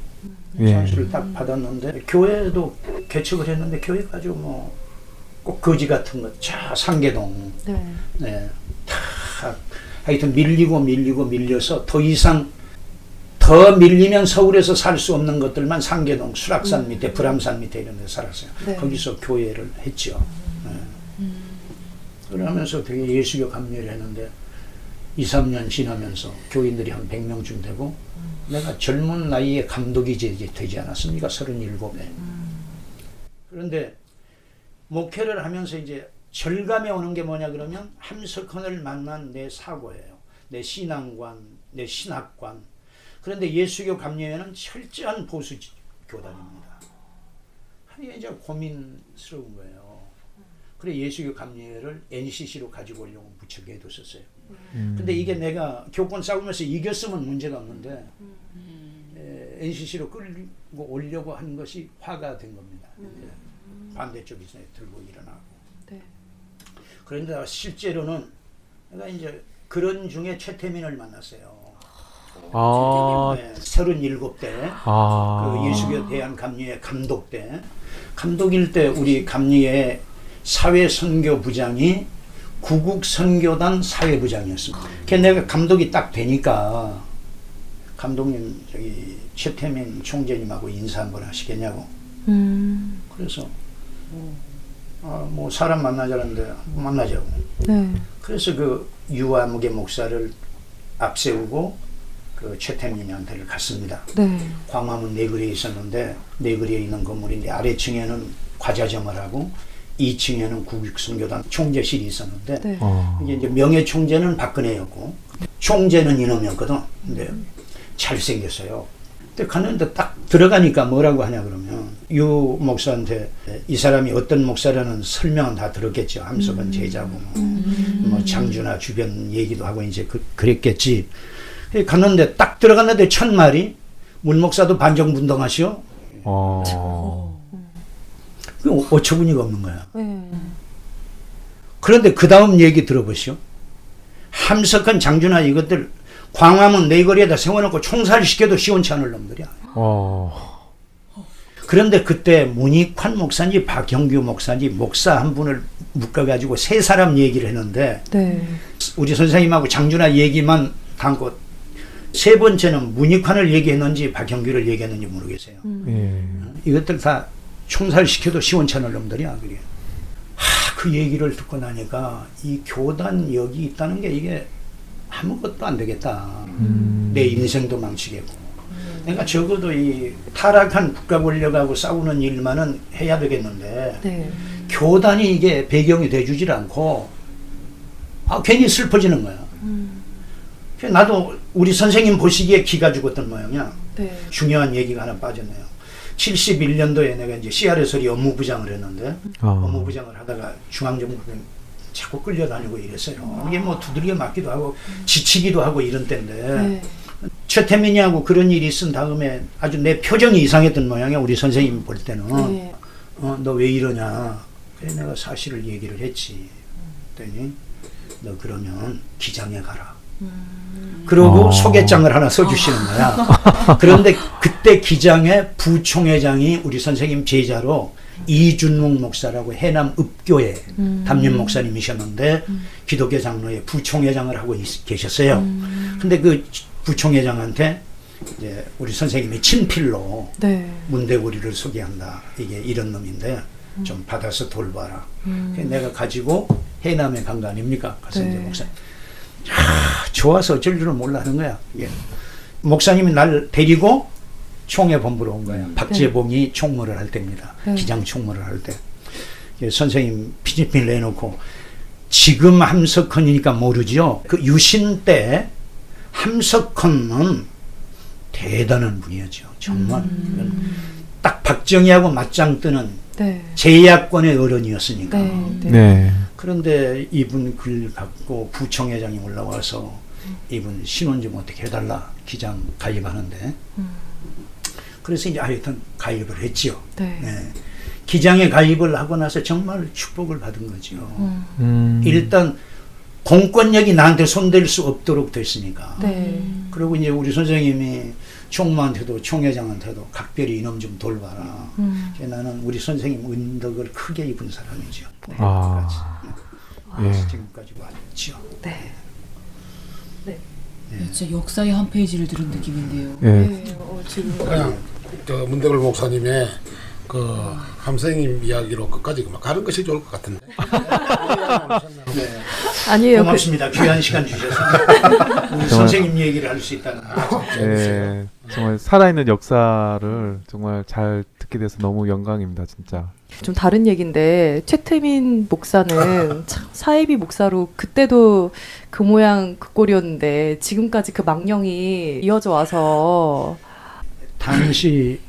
예. 안수를 딱 받았는데 교회도 개척을 했는데 교회가 아주 뭐 꼭 거지 같은 것, 자 상계동, 네. 네, 다 하여튼 밀리고 밀리고 밀려서 더 이상 더 밀리면 서울에서 살 수 없는 것들만 상계동, 수락산 밑에, 불암산 밑에 이런 데 살았어요. 네. 거기서 교회를 했죠. 네. 그러면서 되게 예수교 감리를 했는데 2, 3년 지나면서 교인들이 한 100명쯤 되고 내가 젊은 나이에 감독이 되지 않았습니까? 37에. 그런데 목회를 하면서 이제 절감에 오는 게 뭐냐 그러면 함석헌을 만난 내 사고예요. 내 신앙관, 내 신학관. 그런데 예수교 감리회는 철저한 보수 교단입니다. 이게 이제 고민스러운 거예요. 그래 예수교 감리회를 NCC로 가지고 오려고 무척 애뒀었어요. 음. 근데 이게 내가 교권 싸우면서 이겼으면 문제가 없는데 NCC로 끌고 오려고 하는 것이 화가 된 겁니다. 이제 반대쪽에서 들고 일어나고. 네. 그런데 실제로는 내가 이제 그런 중에 최태민을 만났어요. 아. 네, 37대 아. 그 예수교 대한 감리회 감독 때 감독일 때 우리 감리회 사회 선교 부장이 구국 선교단 사회 부장이었습니다. 그 내가 감독이 딱 되니까 감독님 저기 최태민 총재님하고 인사 한번 하시겠냐고. 음. 그래서 아, 뭐 사람 만나자는데 만나자고. 네. 그래서 그 유아무개 목사를 앞세우고 그 최태민한테를 갔습니다. 네. 광화문 내거리에 있었는데 내거리에 있는 건물인데 아래층에는 과자점을 하고 2층에는 국익선교단 총재실이 있었는데 네. 어. 이게 이제 명예 총재는 박근혜였고 총재는 이놈이었거든. 근데 잘생겼어요. 근데 갔는데 딱 들어가니까 뭐라고 하냐 그러면 유 목사한테 이 사람이 어떤 목사라는 설명은 다 들었겠죠. 함석은 제자고 뭐, 뭐 장주나 주변 얘기도 하고 이제 그, 그랬겠지. 갔는데 딱 들어갔는데 첫 말이 문 목사도 반정분동하시오. 어. 그 어처구니가 없는 거야. 네. 그런데 그 다음 얘기 들어보시오. 함석한 장준하 이것들 광화문 네거리에다 세워놓고 총살시켜도 시원치 않을 놈들이야. 어. 그런데 그때 문익환 목사인지 박형규 목사인지 목사 한 분을 묶어가지고 세 사람 얘기를 했는데 네. 우리 선생님하고 장준하 얘기만 담고 세 번째는 문익환을 얘기했는지 박형규를 얘기했는지 모르겠어요. 음. 예. 이것들 다 총살시켜도 시원찮을 놈들이야 그게. 하, 그 얘기를 듣고 나니까 이 교단 여기 있다는 게 이게 아무것도 안 되겠다. 음. 내 인생도 망치겠고. 그러니까 적어도 이 타락한 국가 권력하고 싸우는 일만은 해야 되겠는데 네. 교단이 이게 배경이 돼주질 않고 아 괜히 슬퍼지는 거야. 음. 그래서 나도 우리 선생님 보시기에 기가 죽었던 모양이야. 네. 중요한 얘기가 하나 빠졌네요. 71년도에 내가 이제 CRS리 업무부장을 했는데 어. 업무부장을 하다가 중앙정부에 자꾸 끌려다니고 이랬어요. 이게 뭐 두들겨 맞기도 하고 지치기도 하고 이런 때인데 네. 최태민이하고 그런 일이 있은 다음에 아주 내 표정이 이상했던 모양이야. 우리 선생님 볼 때는 네. 어, 너 왜 이러냐. 그래 내가 사실을 얘기를 했지. 그랬더니 너 그러면 기장에 가라. 그러고 어. 소개장을 하나 써주시는 거야. 그런데 그때 기장에 부총회장이 우리 선생님 제자로 이준묵 목사라고 해남 읍교회 음. 담임 목사님이셨는데 기독교 장로의 부총회장을 하고 있- 계셨어요. 근데 그 부총회장한테 이제 우리 선생님이 친필로 네. 문대구리를 소개한다. 이게 이런 놈인데 좀 받아서 돌봐라. 그래서 내가 가지고 해남에 간 거 아닙니까? 가서 네. 이제 목사. 아, 좋아서 어쩔 줄을 몰라 하는 거야. 이게. 목사님이 날 데리고 총회 본부로 온 거야. 박재봉이 총무를 할 때입니다. 네. 기장 총무를 할 때. 그래서 선생님 피디필 내놓고 지금 함석헌이니까 모르죠. 그 유신 때 함석헌은 대단한 분이었죠. 정말 딱 박정희하고 맞짱 뜨는 네. 제야권의 어른이었으니까. 네. 네. 네. 그런데 이분 글 갖고 부총회장이 올라와서 이분 신원 좀 어떻게 해달라 기장 가입하는데 그래서 이제 하여튼 가입을 했지요. 네. 네. 기장에 가입을 하고 나서 정말 축복을 받은 거죠. 음. 일단 공권력이 나한테 손댈 수 없도록 됐으니까. 네. 그리고 이제 우리 선생님이 총무한테도 총회장한테도 각별히 이놈 좀 돌봐라. 음. 나는 우리 선생님 은덕을 크게 입은 사람이죠. 네. 아. 예. 지금까지 왔죠. 네. 네, 진짜 역사의 한 페이지를 들은 느낌인데요. 예. 네. 어, 지금 그냥 저 문대걸 목사님의 그 함선님 이야기로 끝까지 막 가는 것이 좋을 것 같은데. 네. 아니에요. 그, 고맙습니다. 귀한 시간 주셔서 우리 선생님 얘기를 할 수 있다는 거. 예. 정말 살아있는 역사를 정말 잘 듣게 돼서 너무 영광입니다, 진짜. 좀 다른 얘기인데 최태민 목사는 참 사이비 목사로 그때도 그 모양 그 꼴이었는데 지금까지 그 망령이 이어져 와서 당시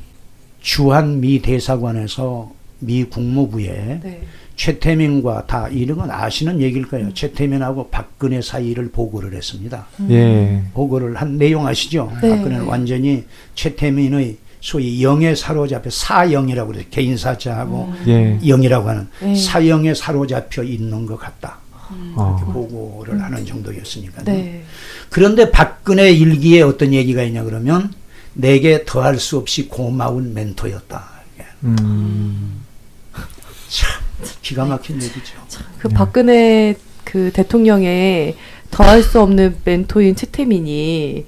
주한 미 대사관에서 미 국무부에 네. 최태민과 다 이런 건 아시는 얘기일 거예요. 최태민하고 박근혜 사이를 보고를 했습니다. 예. 보고를 한 내용 아시죠? 네. 박근혜는 완전히 최태민의 소위 영에 사로잡혀 사영이라고 그래요. 개인 사자하고 예. 영이라고 하는 네. 사형에 사로잡혀 있는 것 같다. 이렇게 어. 보고를 하는 정도였으니까요. 네. 그런데 박근혜 일기에 어떤 얘기가 있냐 그러면 내게 더할 수 없이 고마운 멘토였다. 음. 참 기가 막힌 얘기죠. 그 박근혜 그 대통령의 더할 수 없는 멘토인 최태민이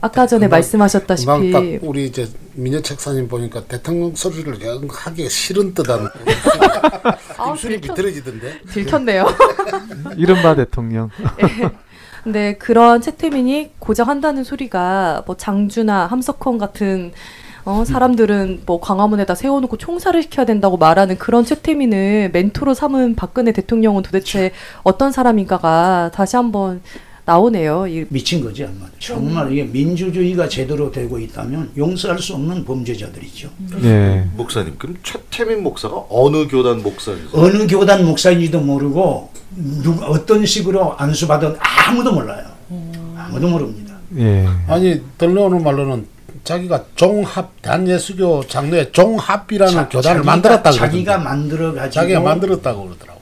아까 전에 금방- 말씀하셨다시피 금방 딱 우리 이제 민여 책사님 보니까 대통령 소리를 하기 싫은 듯한 아, 입술이 비틀어지던데. 들켰네요. 이른바 대통령. 근데 그런 최태민이 고장한다는 소리가 뭐 장주나 함석헌 같은 어, 사람들은 뭐 광화문에다 세워놓고 총살을 시켜야 된다고 말하는 그런 최태민을 멘토로 삼은 박근혜 대통령은 도대체 어떤 사람인가가 다시 한번 나오네요. 이, 미친 거지 아마. 정말 이게 민주주의가 제대로 되고 있다면 용서할 수 없는 범죄자들이죠. 예. 목사님 그럼 최태민 목사가 어느 교단 목사인지 어느 교단 목사인지도 모르고 누가 어떤 식으로 안수받은 아무도 몰라요. 아무도 모릅니다. 예. 아니 들려오는 말로는 자기가 종합 대한예수교 장로의 종합이라는 자- 교단을 자기가- 만들었다 고 자기가. 만들어 가지고 자기가 만들었다고 그러더라고.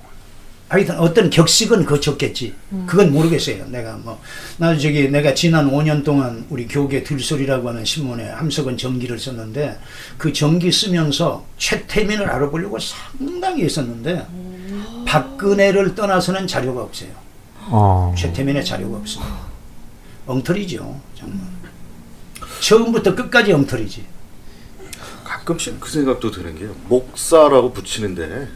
하여튼 어떤 격식은 거쳤겠지. 그건 모르겠어요. 내가 뭐, 나 저기 내가 지난 5년 동안 우리 교계 들소리라고 하는 신문에 함석은 전기를 썼는데 그 전기 쓰면서 최태민을 알아보려고 상당히 했었는데 박근혜를 떠나서는 자료가 없어요. 어. 최태민의 자료가 없습니다. 엉터리죠, 정말. 처음부터 끝까지 엉터리지. 가끔씩 그 생각도 드는 게요. 목사라고 붙이는데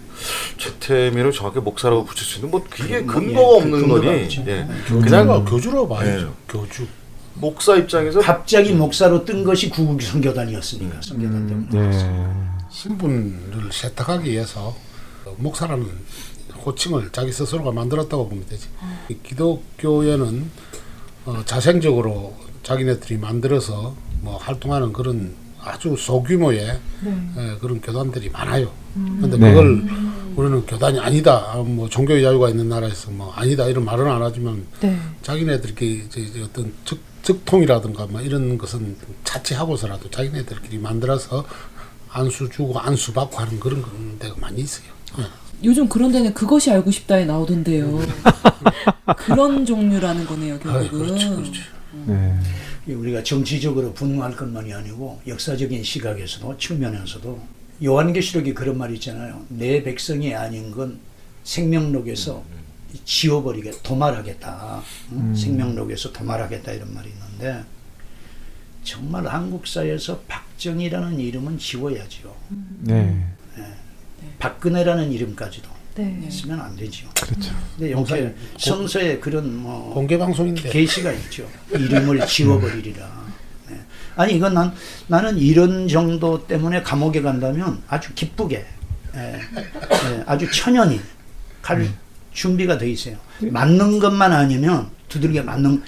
최태민을 정확히 목사라고 붙일 수 있는 뭐 그게 뭐, 근거가 예, 없는 근거가 거니. 예. 교주가 그냥 교주로 봐야죠. 예. 교주. 목사 입장에서 갑자기 목사로 뜬 것이 구국 선교단이었으니까 선교단 때문에. 예. 신분을 세탁하기 위해서 목사라는 호칭을 자기 스스로가 만들었다고 보면 되지. 이 기독교에는 어, 자생적으로 자기네들이 만들어서 뭐 활동하는 그런 아주 소규모의 예, 그런 교단들이 많아요. 근데 네. 그걸 우리는 교단이 아니다. 아, 뭐 종교의 자유가 있는 나라에서 뭐 아니다 이런 말은 안 하지만 네. 자기네들끼리 이제 이제 어떤 즉, 즉통이라든가 뭐 이런 것은 자취하고서라도 자기네들끼리 만들어서 안수 주고 안수 받고 하는 그런 그런 데가 많이 있어요. 예. 요즘 그런 데는 그것이 알고 싶다에 나오던데요. 그런 종류라는 거네요, 아이, 결국은. 그렇지, 그렇 지. 네. 우리가 정치적으로 분노할 것만이 아니고 역사적인 시각에서도 측면에서도 요한계시록이 그런 말이 있잖아요. 내 백성이 아닌 건 생명록에서 지워버리게 도말하겠다. 응? 생명록에서 도말하겠다 이런 말이 있는데 정말 한국사에서 박정희라는 이름은 지워야지요. 네. 박근혜라는 이름까지도 네. 쓰면 안 되죠. 그렇죠. 근데 여기 성서에 그런 뭐 공개 방송인데 계시가 있죠. 이름을 지워버리리라. 네. 아니 이건 난 나는 이런 정도 때문에 감옥에 간다면 아주 기쁘게, 예, 예, 아주 천연히 갈 준비가 돼 있어요. 맞는 것만 아니면 두들겨 맞는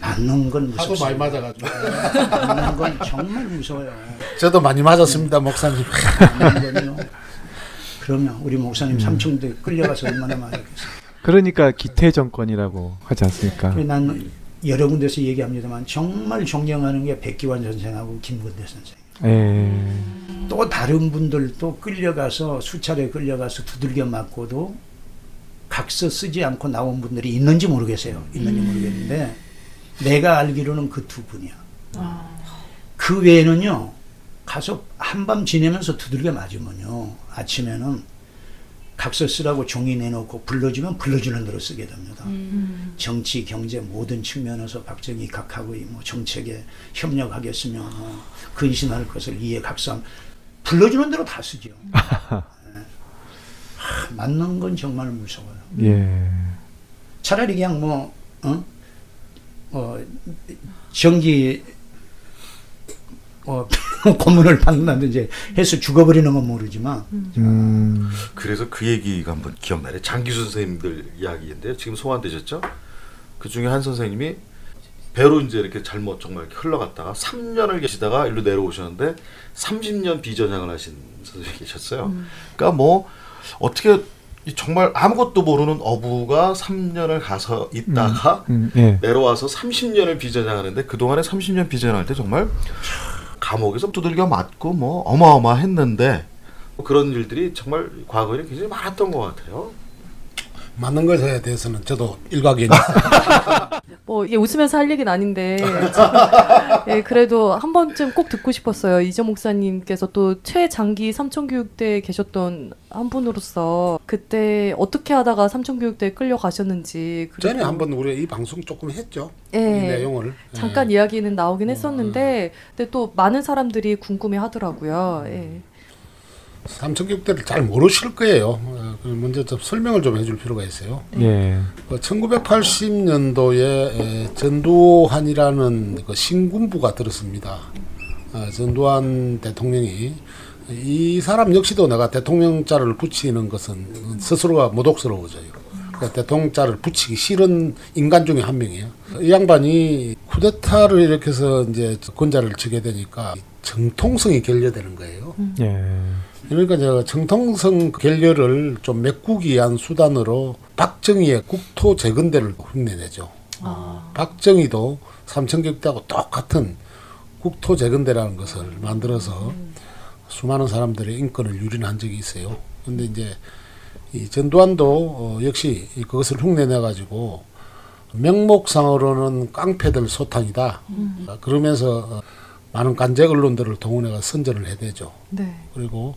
맞는 건 하도 무섭어요. 많이 맞아가지고 맞는 건 정말 무서워요. 저도 많이 맞았습니다 목사님. 그러면 우리 목사님 삼청대 끌려가서 얼마나 많았겠어요. 그러니까 기태 정권이라고 하지 않습니까? 난 여러 군데서 얘기합니다만 정말 존경하는 게 백기환 선생하고 김건대 선생. 예. 또 다른 분들도 끌려가서 수차례 끌려가서 두들겨 맞고도 각서 쓰지 않고 나온 분들이 있는지 모르겠어요. 있는지 모르겠는데 내가 알기로는 그 두 분이야. 그 외에는요 가서 한밤 지내면서 두들겨 맞으면요 아침에는 각서 쓰라고 종이 내놓고 불러주면 불러주는 대로 쓰게 됩니다. 정치, 경제 모든 측면에서 박정희 각하고 뭐 정책에 협력하겠으며 뭐 근신할 것을 이해 각서 불러주는 대로 다 쓰죠. 네. 하, 맞는 건 정말 무서워요. 예. 차라리 그냥 뭐 어? 어 전기 어 고문을 받는다든지 해서 죽어버리는 건 모르지만 음. 그래서 그 얘기가 한번 기억나네. 장기수 선생님들 이야기인데요. 지금 소환되셨죠? 그 중에 한 선생님이 배로 이제 이렇게 잘못 정말 이렇게 흘러갔다가 3년을 계시다가 일로 내려오셨는데 30년 비전향을 하신 선생님이 계셨어요. 그러니까 뭐 어떻게 이 정말 아무것도 모르는 어부가 3년을 가서 있다가 음, 예. 내려와서 30년을 비전향하는데 그동안에 30년 비전할 때 정말 감옥에서 두들겨 맞고 뭐 어마어마했는데 그런 일들이 정말 과거에 굉장히 많았던 것 같아요. 맞는 것에 대해서는 저도 일각이니 뭐 예, 웃으면서 할 얘기는 아닌데 예, 그래도 한 번쯤 꼭 듣고 싶었어요. 이재 목사님께서 또 최장기 삼천교육대에 계셨던 한 분으로서 그때 어떻게 하다가 삼천교육대에 끌려가셨는지 전에 한번 우리 이 방송 조금 했죠. 예. 이 내용을 잠깐 예. 이야기는 나오긴 했었는데 근데 또 많은 사람들이 궁금해 하더라고요. 예. 삼천교육대를 잘 모르실 거예요. 어, 그 먼저 좀 설명을 좀 해줄 필요가 있어요. 예. 1980년도에 전두환이라는 그 신군부가 들었습니다. 어, 전두환 대통령이 이 사람 역시도 내가 대통령자를 붙이는 것은 스스로가 모독스러워져요. 그러니까 대통령자를 붙이기 싫은 인간 중에 한 명이에요. 이 양반이 쿠데타를 일으켜서 이제 권자를 쥐게 되니까 정통성이 결여되는 거예요. 예. 그러니까 제가 정통성 결렬을 좀 메꾸기 위한 수단으로 박정희의 국토 재건대를 흉내내죠. 박정희도 삼천격대하고 똑같은 국토 재건대라는 것을 만들어서 수많은 사람들의 인권을 유린한 적이 있어요. 근데 이제 이 전두환도 어, 역시 이 그것을 흉내내 가지고 명목상으로는 깡패들 소탕이다. 어, 그러면서 어, 많은 간제 언론들을 동원해가 선전을 해대죠. 네. 그리고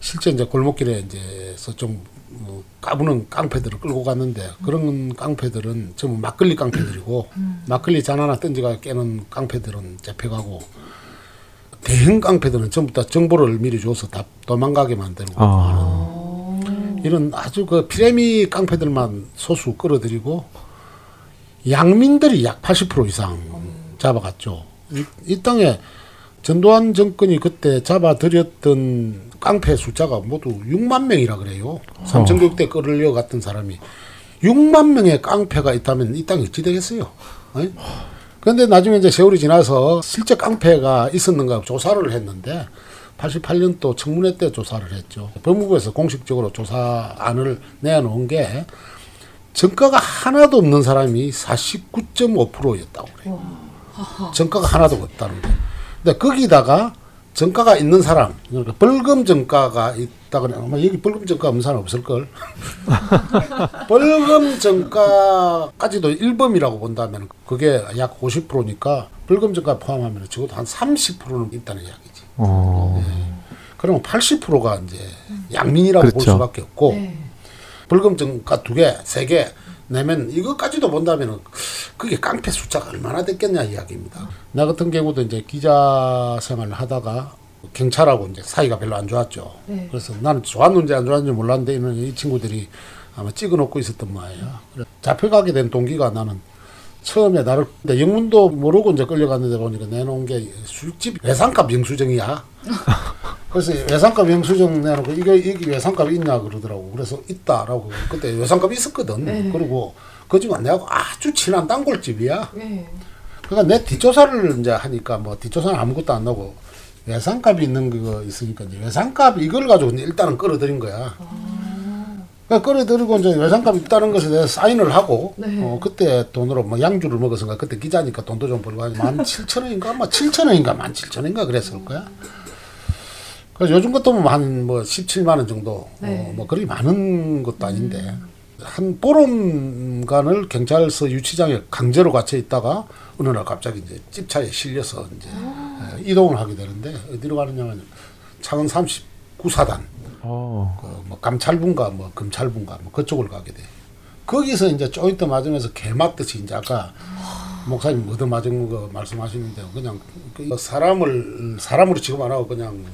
실제 이제 골목길에 이제서 좀 어, 까부는 깡패들을 끌고 갔는데 그런 깡패들은 전부 막걸리 깡패들이고 막걸리 잔 하나 던지가 깨는 깡패들은 잡혀가고 대형 깡패들은 전부 다 정보를 미리 줘서 다 도망가게 만들고 아. 이런 아주 그 피레미 깡패들만 소수 끌어들이고 양민들이 약 80% 이상 잡아갔죠. 이, 이 땅에 전두환 정권이 그때 잡아들였던 깡패 숫자가 모두 6만 명이라 그래요. 삼천교육대 끌려 갔던 사람이 6만 명의 깡패가 있다면 이 땅이 어찌 되겠어요? 그런데 나중에 이제 세월이 지나서 실제 깡패가 있었는가 조사를 했는데 88년도 청문회 때 조사를 했죠. 법무부에서 공식적으로 조사안을 내놓은 게 정가가 하나도 없는 사람이 49.5%였다고 그래요. 정가가 하나도 없다는 거. 근데 거기다가 정가가 있는 사람, 그러니까 벌금 정가가 있다 그래. 아마 여기 벌금 정가 없는 사람 없을 걸. 벌금 정가까지도 일범이라고 본다면 그게 약 50%니까 벌금 정가 포함하면 적어도 한 30%는 있다는 이야기지. 어. 그러면 80%가 이제 양민이라고 볼 그렇죠. 수밖에 없고 네. 벌금 정가 두 개, 세 개 내면 이것까지도 본다면은 그게 깡패 숫자가 얼마나 됐겠냐 이야기입니다. 나 같은 경우도 이제 기자 생활을 하다가 경찰하고 이제 사이가 별로 안 좋았죠. 네. 그래서 나는 좋았는지 안 좋았는지 몰랐는데 이 친구들이 아마 찍어 놓고 있었던 모양이야. 그래 잡혀가게 된 동기가 나는 처음에 나를 근데 영문도 모르고 이제 끌려갔는데 보니까 내놓은 게 술집 외상값 영수증이야. 그래서 외상값 영수증 내놓고 이게 이게 외상값 있냐 그러더라고. 그래서 있다라고 그때 외상값 있었거든. 그리고 그 집은 내하고 아주 친한 단골집이야. 네. 그러니까 내 뒷조사를 이제 하니까 뭐 뒷조사는 아무것도 안 나고 외상값이 있는 거 있으니까 이제 외상값 이걸 가지고 이제 일단은 끌어들인 거야. 그러니까 끌어들이고 이제 외상값 있다는 것에 대해서 사인을 하고 네. 어, 그때 돈으로 뭐 양주를 먹었으니까 그때 기자니까 돈도 좀 벌고 만 칠천 원인가 뭐 칠천 원인가 만 칠천 원인가 그랬을 거야. 그래서 요즘 같으면 한뭐 17만 원 정도 네. 어, 뭐 그리 많은 것도 아닌데 한 보름간을 경찰서 유치장에 강제로 갇혀 있다가 어느 날 갑자기 이제 집차에 실려서 이제 에, 이동을 하게 되는데 어디로 가느냐면 창원 39사단 어. 그뭐 감찰분가 뭐 검찰분가 뭐 그쪽을 가게 돼. 거기서 이제 조인트 맞으면서 개 맞듯이 이제 아까 목사님 얻어 맞은 거 말씀하시는데 그냥 그 사람을 사람으로 지금 안 하고 그냥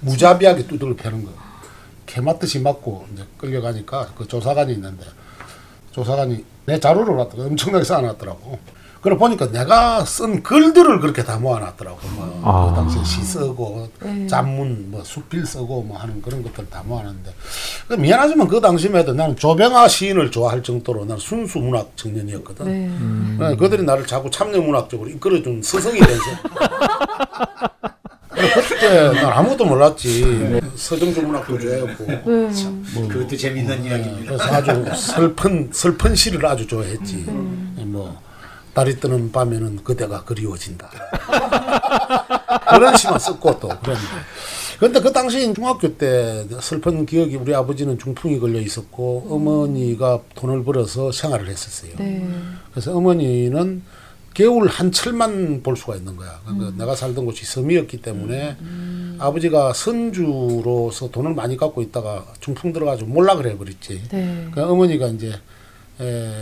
무자비하게 두들겨 패는 거. 개 맞듯이 맞고 이제 끌려가니까 그 조사관이 있는데 조사관이 내 자료를 놨더라 엄청나게 쌓아놨더라고. 그래 보니까 내가 쓴 글들을 그렇게 다 모아놨더라고. 뭐 아. 그 당시에 시 쓰고 네. 잡문 뭐 수필 쓰고 뭐 하는 그런 것들 다 모아놨는데 그 미안하지만 그 당시만 해도 나는 조병아 시인을 좋아할 정도로 나는 순수 문학 청년이었거든. 네. 어, 그들이 나를 자꾸 참여 문학적으로 이끌어준 스승이 돼서. 그때 난 아무것도 몰랐지. 서정주 문학도 좋아했고. 네. 그것도 재밌는 이야기입니다. 그래서 아주 슬픈 슬픈 시를 아주 좋아했지. 뭐 달이 뜨는 밤에는 그대가 그리워진다. 그런 시만 썼고 또 그랬는데. 근데 그 당시 중학교 때 슬픈 기억이 우리 아버지는 중풍이 걸려 있었고 어머니가 돈을 벌어서 생활을 했었어요. 네. 그래서 어머니는 겨울 한 철만 볼 수가 있는 거야. 그러니까 내가 살던 곳이 섬이었기 때문에 아버지가 선주로서 돈을 많이 갖고 있다가 중풍 들어가지고 몰락을 해버렸지. 네. 그 어머니가 이제 에,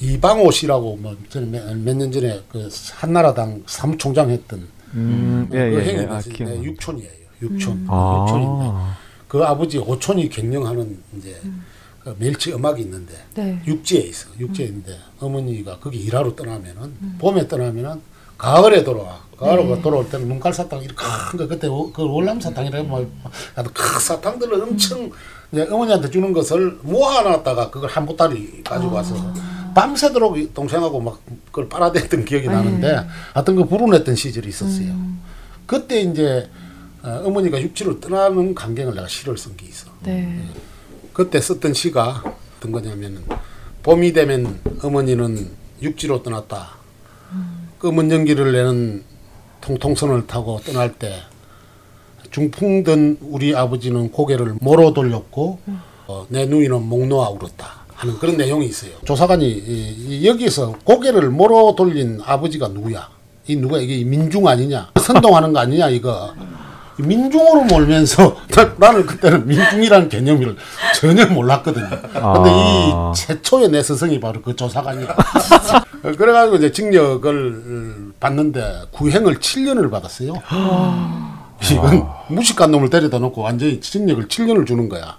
이방호 씨라고 뭐몇 년 전에 그 한나라당 사무총장 했던 음. 그 예, 예, 행위 예. 아. 네, 육촌이에요. 육촌. 아. 육촌인데 그 아버지 오촌이 경영하는 이제 그 멸치 음악이 있는데 네. 육지에 있어. 육지에 있는데 어머니가 거기 일하러 떠나면은 봄에 떠나면은 가을에 돌아와. 가을에 돌아올 때는 눈깔 사탕 이렇게 큰거 그때 오- 그 월남 사탕이라고 뭐 아주 큰 사탕들을 엄청 이제 어머니한테 주는 것을 모아놨다가 그걸 한 보따리 가지고 와서 밤새도록 동생하고 막 그걸 빨아댔던 기억이 나는데 하여튼 그 불운했던 시절이 있었어요. 그때 이제 어, 어머니가 육지로 떠나는 광경을 내가 시를 쓴 게 있어. 네. 그때 썼던 시가 어떤 거냐면은 봄이 되면 어머니는 육지로 떠났다. 검은 연기를 내는 통통선을 타고 떠날 때 중풍 든 우리 아버지는 고개를 모로 돌렸고 어, 내 누이는 목 놓아 울었다 하는 그런 내용이 있어요. 조사관이 이, 이 여기서 고개를 모로 돌린 아버지가 누구야? 이 누가 이게 민중 아니냐? 선동하는 거 아니냐 이거? 민중으로 몰면서 나 는 그때는 민중이라는 개념을 전혀 몰랐거든요. 근데 아. 이 최초의 내 스승이 바로 그 조사관이야. 그래가지고 이제 징역을 받는데 구형을 7년을 받았어요. 이건 무식한 놈을 데려다 놓고 완전히 징역을 7년을 주는 거야.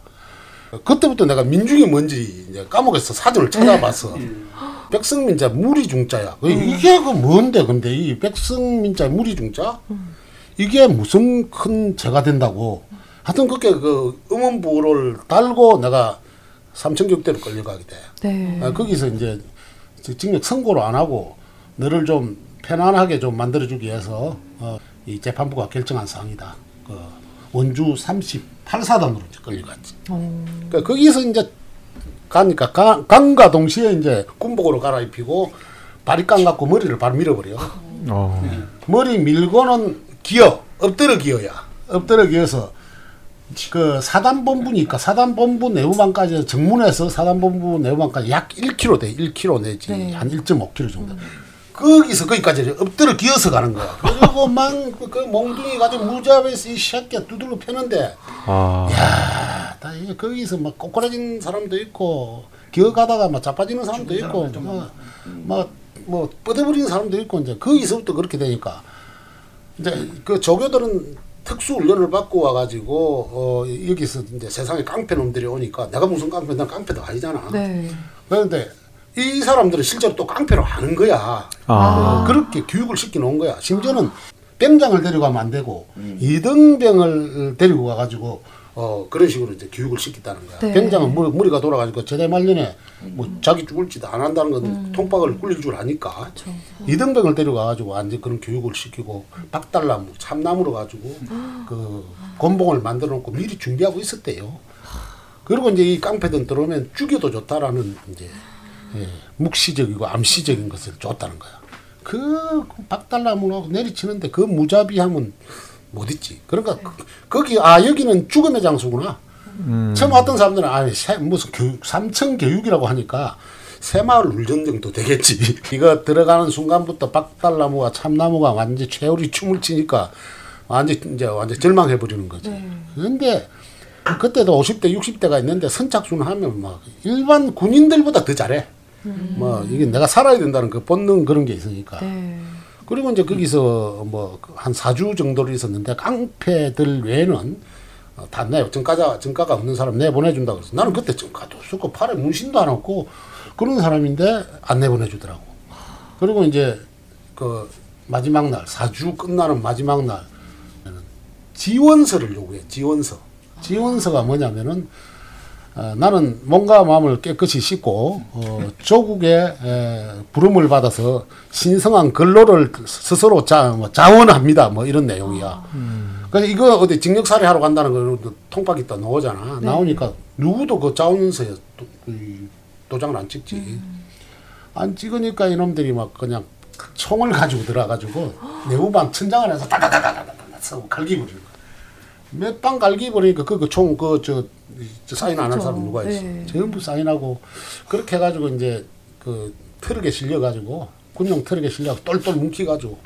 그때부터 내가 민중이 뭔지 이제 까먹었어. 사전을 찾아봤어. 백성민자 무리중자야. 그 이게 그 뭔데? 근데 이 백성민자 무리중자? 이게 무슨 큰 죄가 된다고. 하여튼 그렇게 그 음원부를 달고 내가 삼천격대로 끌려가게 돼. 네. 아, 거기서 이제 징역 선고를 안 하고 너를 좀 편안하게 좀 만들어주기 위해서 어, 이 재판부가 결정한 사항이다. 그 원주 38사단으로 끌려갔지. 그러니까 거기서 이제 가니까 가, 강과 동시에 이제 군복으로 갈아입히고 바리깡 갖고 머리를 바로 밀어버려. 어. 머리 밀고는 기어 엎드려 기어야 엎드려 기어서 그 사단본부니까 사단본부 내부반까지 정문에서 사단본부 내부반까지 약 1km 돼 1km 내지 네. 한 1.5km 정도 거기서 거기까지 엎드려 기어서 가는 거야 그리고 막그 몽둥이 가지고 무자베스 이 새끼야 두들겨 패는데 아. 야, 나 이게 거기서 막 꼬꾸라진 사람도 있고 기어가다가 막 자빠지는 사람도 있고 막뭐 뻗어버리는 사람도 있고 이제 거기서부터 그렇게 되니까 이제 그 조교들은 특수 훈련을 받고 와가지고 어 여기서 이제 세상에 깡패 놈들이 오니까 내가 무슨 깡패 난 깡패도 아니잖아. 네. 그런데 이 사람들은 실제로 또 깡패로 하는 거야. 아. 어, 그렇게 교육을 시켜 놓은 거야. 심지어는 병장을 데려가면 안 되고 이등병을 데리고 가가지고 어 그런 식으로 이제 교육을 시켰다는 거야. 네. 병장은 머리, 머리가 돌아가지고 제대 말년에 뭐 자기 죽을지도 안 한다는 건 통박을 굴릴 줄 아니까 이등병을 데려가가지고 완전 그런 교육을 시키고 박달나무 참나무로 가지고 그 곤봉을 만들어 놓고 미리 준비하고 있었대요. 그리고 이제 이 깡패들 들어오면 죽여도 좋다라는 이제 예, 묵시적이고 암시적인 것을 줬다는 거야. 그 박달나무로 내리치는데 그 무자비함은 못 있지. 그러니까 그- 거기 아 여기는 죽음의 장소구나. 음. 처음 왔던 사람들은 아 새- 무슨 교육 삼천 교육이라고 하니까 새마을 울전 정도 되겠지. 이거 들어가는 순간부터 박달나무와 참나무가 완전 최우리 춤을 추니까 완전 이제 완전 절망해 버리는 거지. 그런데 그때도 50대 60대가 있는데 선착순 하면 막 일반 군인들보다 더 잘해. 뭐 이게 내가 살아야 된다는 그 본능 그런 게 있으니까. 네. 그리고 이제 거기서 뭐한 4주 정도를 있었는데 깡패들 외에는 어, 다 내, 정가자, 정가가 없는 사람 내보내준다 그래서 나는 그때 정가도 없었고 팔에 문신도 안 없고 그런 사람인데 안 내보내주더라고. 그리고 이제 그 마지막 날, 4주 끝나는 마지막 날 지원서를 요구해, 지원서. 지원서가 뭐냐면은 어, 나는 몸과 마음을 깨끗이 씻고 어, 조국의 에, 부름을 받아서 신성한 근로를 스스로 자, 뭐, 자원합니다. 뭐 이런 내용이야. 그래서 이거 어디 징역살이 하러 간다는 거 통박이 또 나오잖아. 나오니까 누구도 그 자원서에 도, 도장을 안 찍지. 안 찍으니까 이놈들이 막 그냥 총을 가지고 들어가지고 내후방 천장 안에서 다다다다다다 서 갈기 버리는 거야. 몇방 갈기 버리니까 그총그저 사인 안한 그렇죠. 사람 누가 있어. 네. 전부 사인하고 그렇게 해가지고 이제 그 트럭에 실려가지고 군용 트럭에 실려가지고 똘똘 뭉치가지고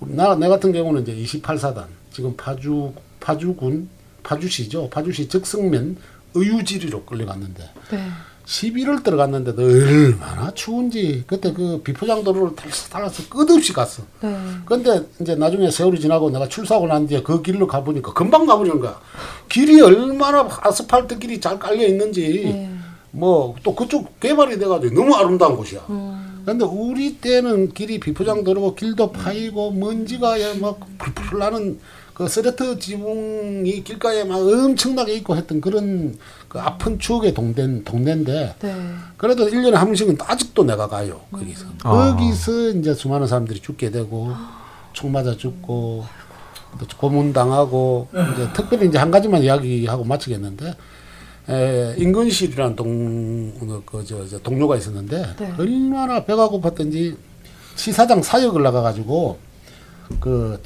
나, 내 같은 경우는 이제 28사단 지금 파주 파주군 파주시죠 파주시 적성면 의유지리로 끌려갔는데 네. 11월 들어갔는데도 얼마나 추운지 그때 그 비포장도로를 탈- 타서 끝없이 갔어. 네. 근데 이제 나중에 세월이 지나고 내가 출사하고 난 뒤에 그 길로 가보니까 금방 가버리는 거야. 길이 얼마나 아스팔트 길이 잘 깔려 있는지 네. 뭐또 그쪽 개발이 돼가지고 너무 아름다운 곳이야. 음. 근데 우리 때는 길이 비포장도로고 길도 파이고 먼지가 예, 막 풀풀 나는 그 스레트 지붕이 길가에 막 엄청나게 있고 했던 그런 그 아픈 추억의 동네, 동네인데 네. 그래도 1년에 한 번씩은 아직도 내가 가요. 거기서. 아. 거기서 이제 수많은 사람들이 죽게 되고 총 맞아 죽고 또 고문 당하고 이제 특별히 이제 한 가지만 이야기하고 마치겠는데 에, 인근실이라는 동, 그, 저, 저 동료가 있었는데 네. 얼마나 배가 고팠던지 시사장 사역을 나가가지고 그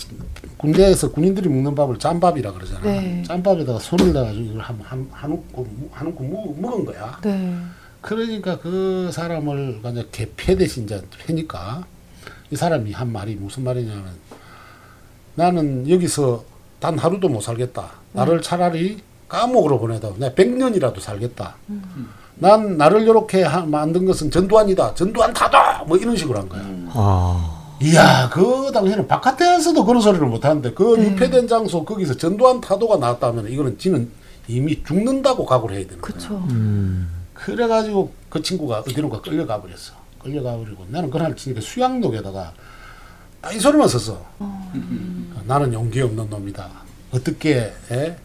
군대에서 군인들이 먹는 밥을 짬밥이라 그러잖아. 네. 짬밥에다가 손을 대가지고 이걸 한한 움큼 한 움큼 먹- 먹은 거야. 네. 그러니까 그 사람을 그냥 개패 대신 이제 패니까 이 사람이 한 말이 무슨 말이냐면 나는 여기서 단 하루도 못 살겠다. 나를 차라리 감옥으로 보내다. 내가 100년이라도 살겠다. 난 나를 이렇게 하- 만든 것은 전두환이다. 전두환 타다. 뭐 이런 식으로 한 거야. 아. 이야, 그 당시에는 바깥에서도 그런 소리를 못 하는데 그 유폐된 장소 거기서 전두환 타도가 나왔다면 이거는 지는 이미 죽는다고 각오를 해야 되는 거야. 음. 그래가지고 그 친구가 어디론가 끌려가 버렸어. 끌려가 버리고 나는 그날 진짜 수양록에다가 딱이 소리만 썼어. 나는 용기 없는 놈이다. 어떻게 에?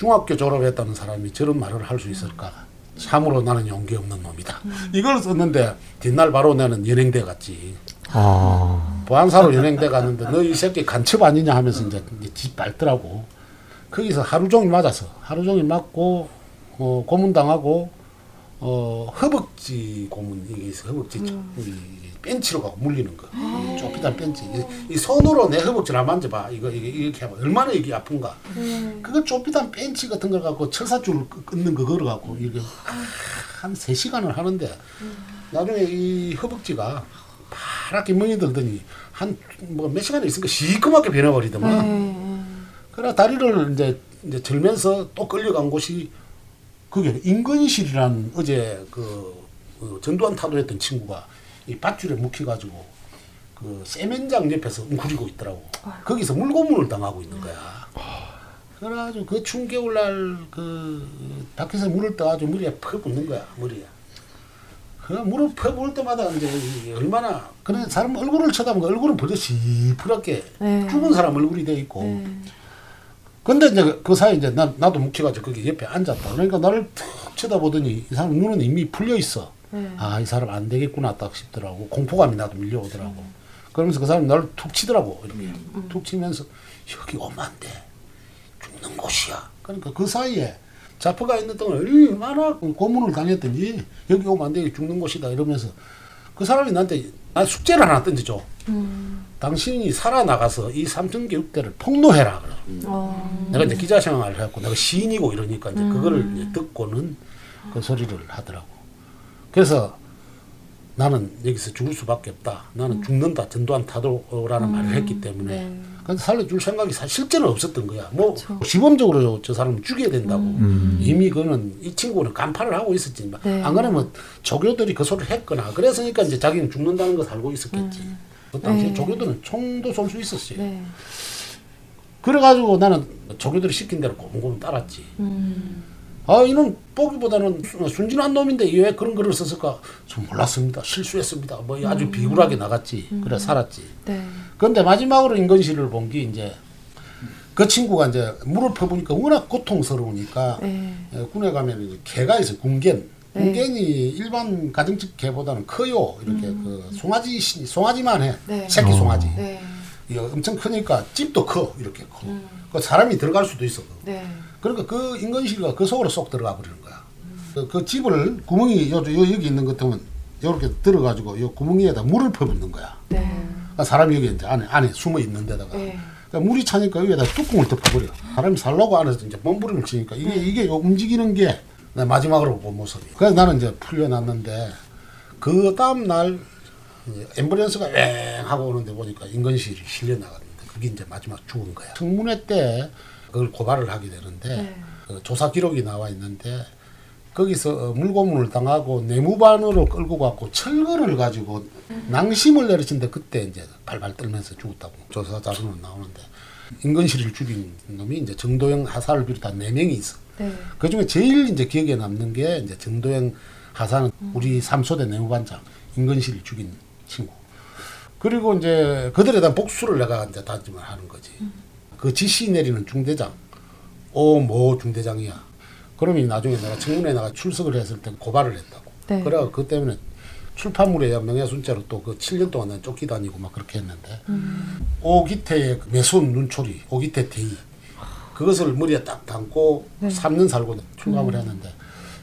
중학교 졸업했다는 사람이 저런 말을 할 수 있을까? 참으로 나는 용기 없는 놈이다. 이걸 썼는데 뒷날 바로 나는 연행대 갔지. 아. 보안사로 연행대 갔는데 너 이 새끼 간첩 아니냐 하면서 이제 집 밟더라고. 거기서 하루 종일 맞았어. 하루 종일 맞고 어, 고문당하고 어, 허벅지 고문 이게 있어. 허벅지 쪽 우리 벤치로 가고 물리는 거. 이 좁히단 벤치. 이, 이 손으로 내 허벅지를 한번 만져봐. 이거 이게 이렇게 하면 얼마나 이게 아픈가. 그거 좁히단 벤치 같은 걸 갖고 철사줄 끊는 거 걸어 갖고 이게 한 3시간을 하는데 나중에 이 허벅지가 파랗게 멍이 들더니 한 뭐 몇 시간 있으니까 시커멓게 변해버리더만. 네. 그래 다리를 이제 이제 절면서 또 끌려간 곳이 그게 인근실이란 어제 그, 그 전두환 타도했던 친구가 이 밧줄에 묵혀가지고 그 세면장 옆에서 웅크리고 있더라고. 거기서 물고문을 당하고 있는 거야. 그래가지고 그 추운 겨울날 그 밖에서 물을 떠가지고 머리에 퍽 붙는 거야 머리에. 그 물을 퍽 부을 때마다 이제 이 얼마나 그래 사람 얼굴을 쳐다보면 얼굴은 벌써 네. 죽은 사람 얼굴이 돼 있고. 네. 근데 이제 그 사이 이제 나, 나도 묵혀가지고 거기 옆에 앉았다. 그러니까 나를 툭 쳐다보더니 이 사람 눈은 이미 풀려 있어. 네. 아, 이 사람 안 되겠구나 딱 싶더라고. 공포감이 나도 밀려오더라고. 그러면서 그 사람이 나를 툭 치더라고. 이렇게. 툭 치면서 여기 오면 안 돼. 죽는 곳이야. 그러니까 그 사이에 자포가 있는 동안 얼마나 고문을 당했든지 여기 오면 안 돼. 죽는 곳이다. 이러면서 그 사람이 나한테 나 숙제를 하나 던져줘. 당신이 살아나가서 이 삼천교육대를 폭로해라. 그래. 어. 내가 이제 기자 생활을 했고 내가 시인이고 이러니까 이제 그거를 이제 듣고는 그 소리를 하더라고. 그래서 나는 여기서 죽을 수밖에 없다. 나는 죽는다. 전두환 타도라는 말을 했기 때문에. 네. 근데 살려줄 생각이 사 실제는 없었던 거야. 뭐 시범적으로 저 사람을 죽여야 된다고. 이미 그는 이 친구는 간파를 하고 있었지. 네. 안 그러면 조교들이 그 소리를 했거나 그랬으니까 이제 자기는 죽는다는 것을 알고 있었겠지. 그 당시에 네. 조교들은 총도 쏠 수 있었어요. 네. 그래가지고 나는 조교들이 시킨 대로 고문고문 따랐지. 음. 아 이놈 보기보다는 수- 순진한 놈인데 왜 그런 글을 썼을까? 좀 몰랐습니다. 실수했습니다. 뭐 아주 비굴하게 나갔지. 그래 살았지. 네. 그런데 마지막으로 인건실을 본 게 이제 그 친구가 이제 물을 퍼보니까 워낙 고통스러우니까 네. 에, 군에 가면 이제 개가 있어요. 군견. 네. 군견이 일반 가정집 개보다는 커요. 이렇게 그 송아지 시- 송아지만 해. 네. 새끼 송아지. 네. 이거 엄청 크니까 집도 커 이렇게 커. 그 사람이 들어갈 수도 있어. 네. 그러니까 그 인건실가 그 속으로 쏙 들어가 버리는 거야. 그, 그 집을 구멍이 요, 요 여기 있는 것 같으면 이렇게 들어가지고 요 구멍에다 물을 퍼붓는 거야. 네. 그러니까 사람이 여기 이제 안에 안에 숨어 있는 데다가 네. 그러니까 물이 차니까 여기에다 뚜껑을 덮어버려. 사람이 살라고 안에서 이제 몸부림을 치니까 이게 이게 요 움직이는 게내 마지막으로 본 모습이. 그래서 나는 이제 풀려났는데 그 다음 날 앰뷸런스가 엥 하고 오는데 보니까 인건실이 실려 나갔는데 그게 이제 마지막 죽은 거야. 청문회 때 그걸 고발을 하게 되는데 네. 그 조사 기록이 나와 있는데 거기서 어, 물고문을 당하고 내무반으로 끌고 갔고 철거를 가지고 낭심을 내리친데 그때 이제 발발 떨면서 죽었다고 조사 자료는 나오는데 인근실을 죽인 놈이 이제 정도영 하사를 비롯한 네 명이 있어. 네. 그 중에 제일 이제 기억에 남는 게 이제 정도영 하사는 우리 삼소대 내무반장 인근실을 죽인 친구. 그리고 이제 그들에 대한 복수를 내가 이제 다짐을 하는 거지. 그 지시 내리는 중대장, 오모 중대장이야. 그러면 나중에 내가 청문회에 나가 출석을 했을 때 고발을 했다고. 네. 그래 그 때문에 출판물에 의한 명예순죄로 또 그 7년 동안 난 쫓기다니고 막 그렇게 했는데 오기태의 그 매수운 눈초리, 오기태 대의 그것을 머리에 딱 담고 네. 3년 살고 출감을 했는데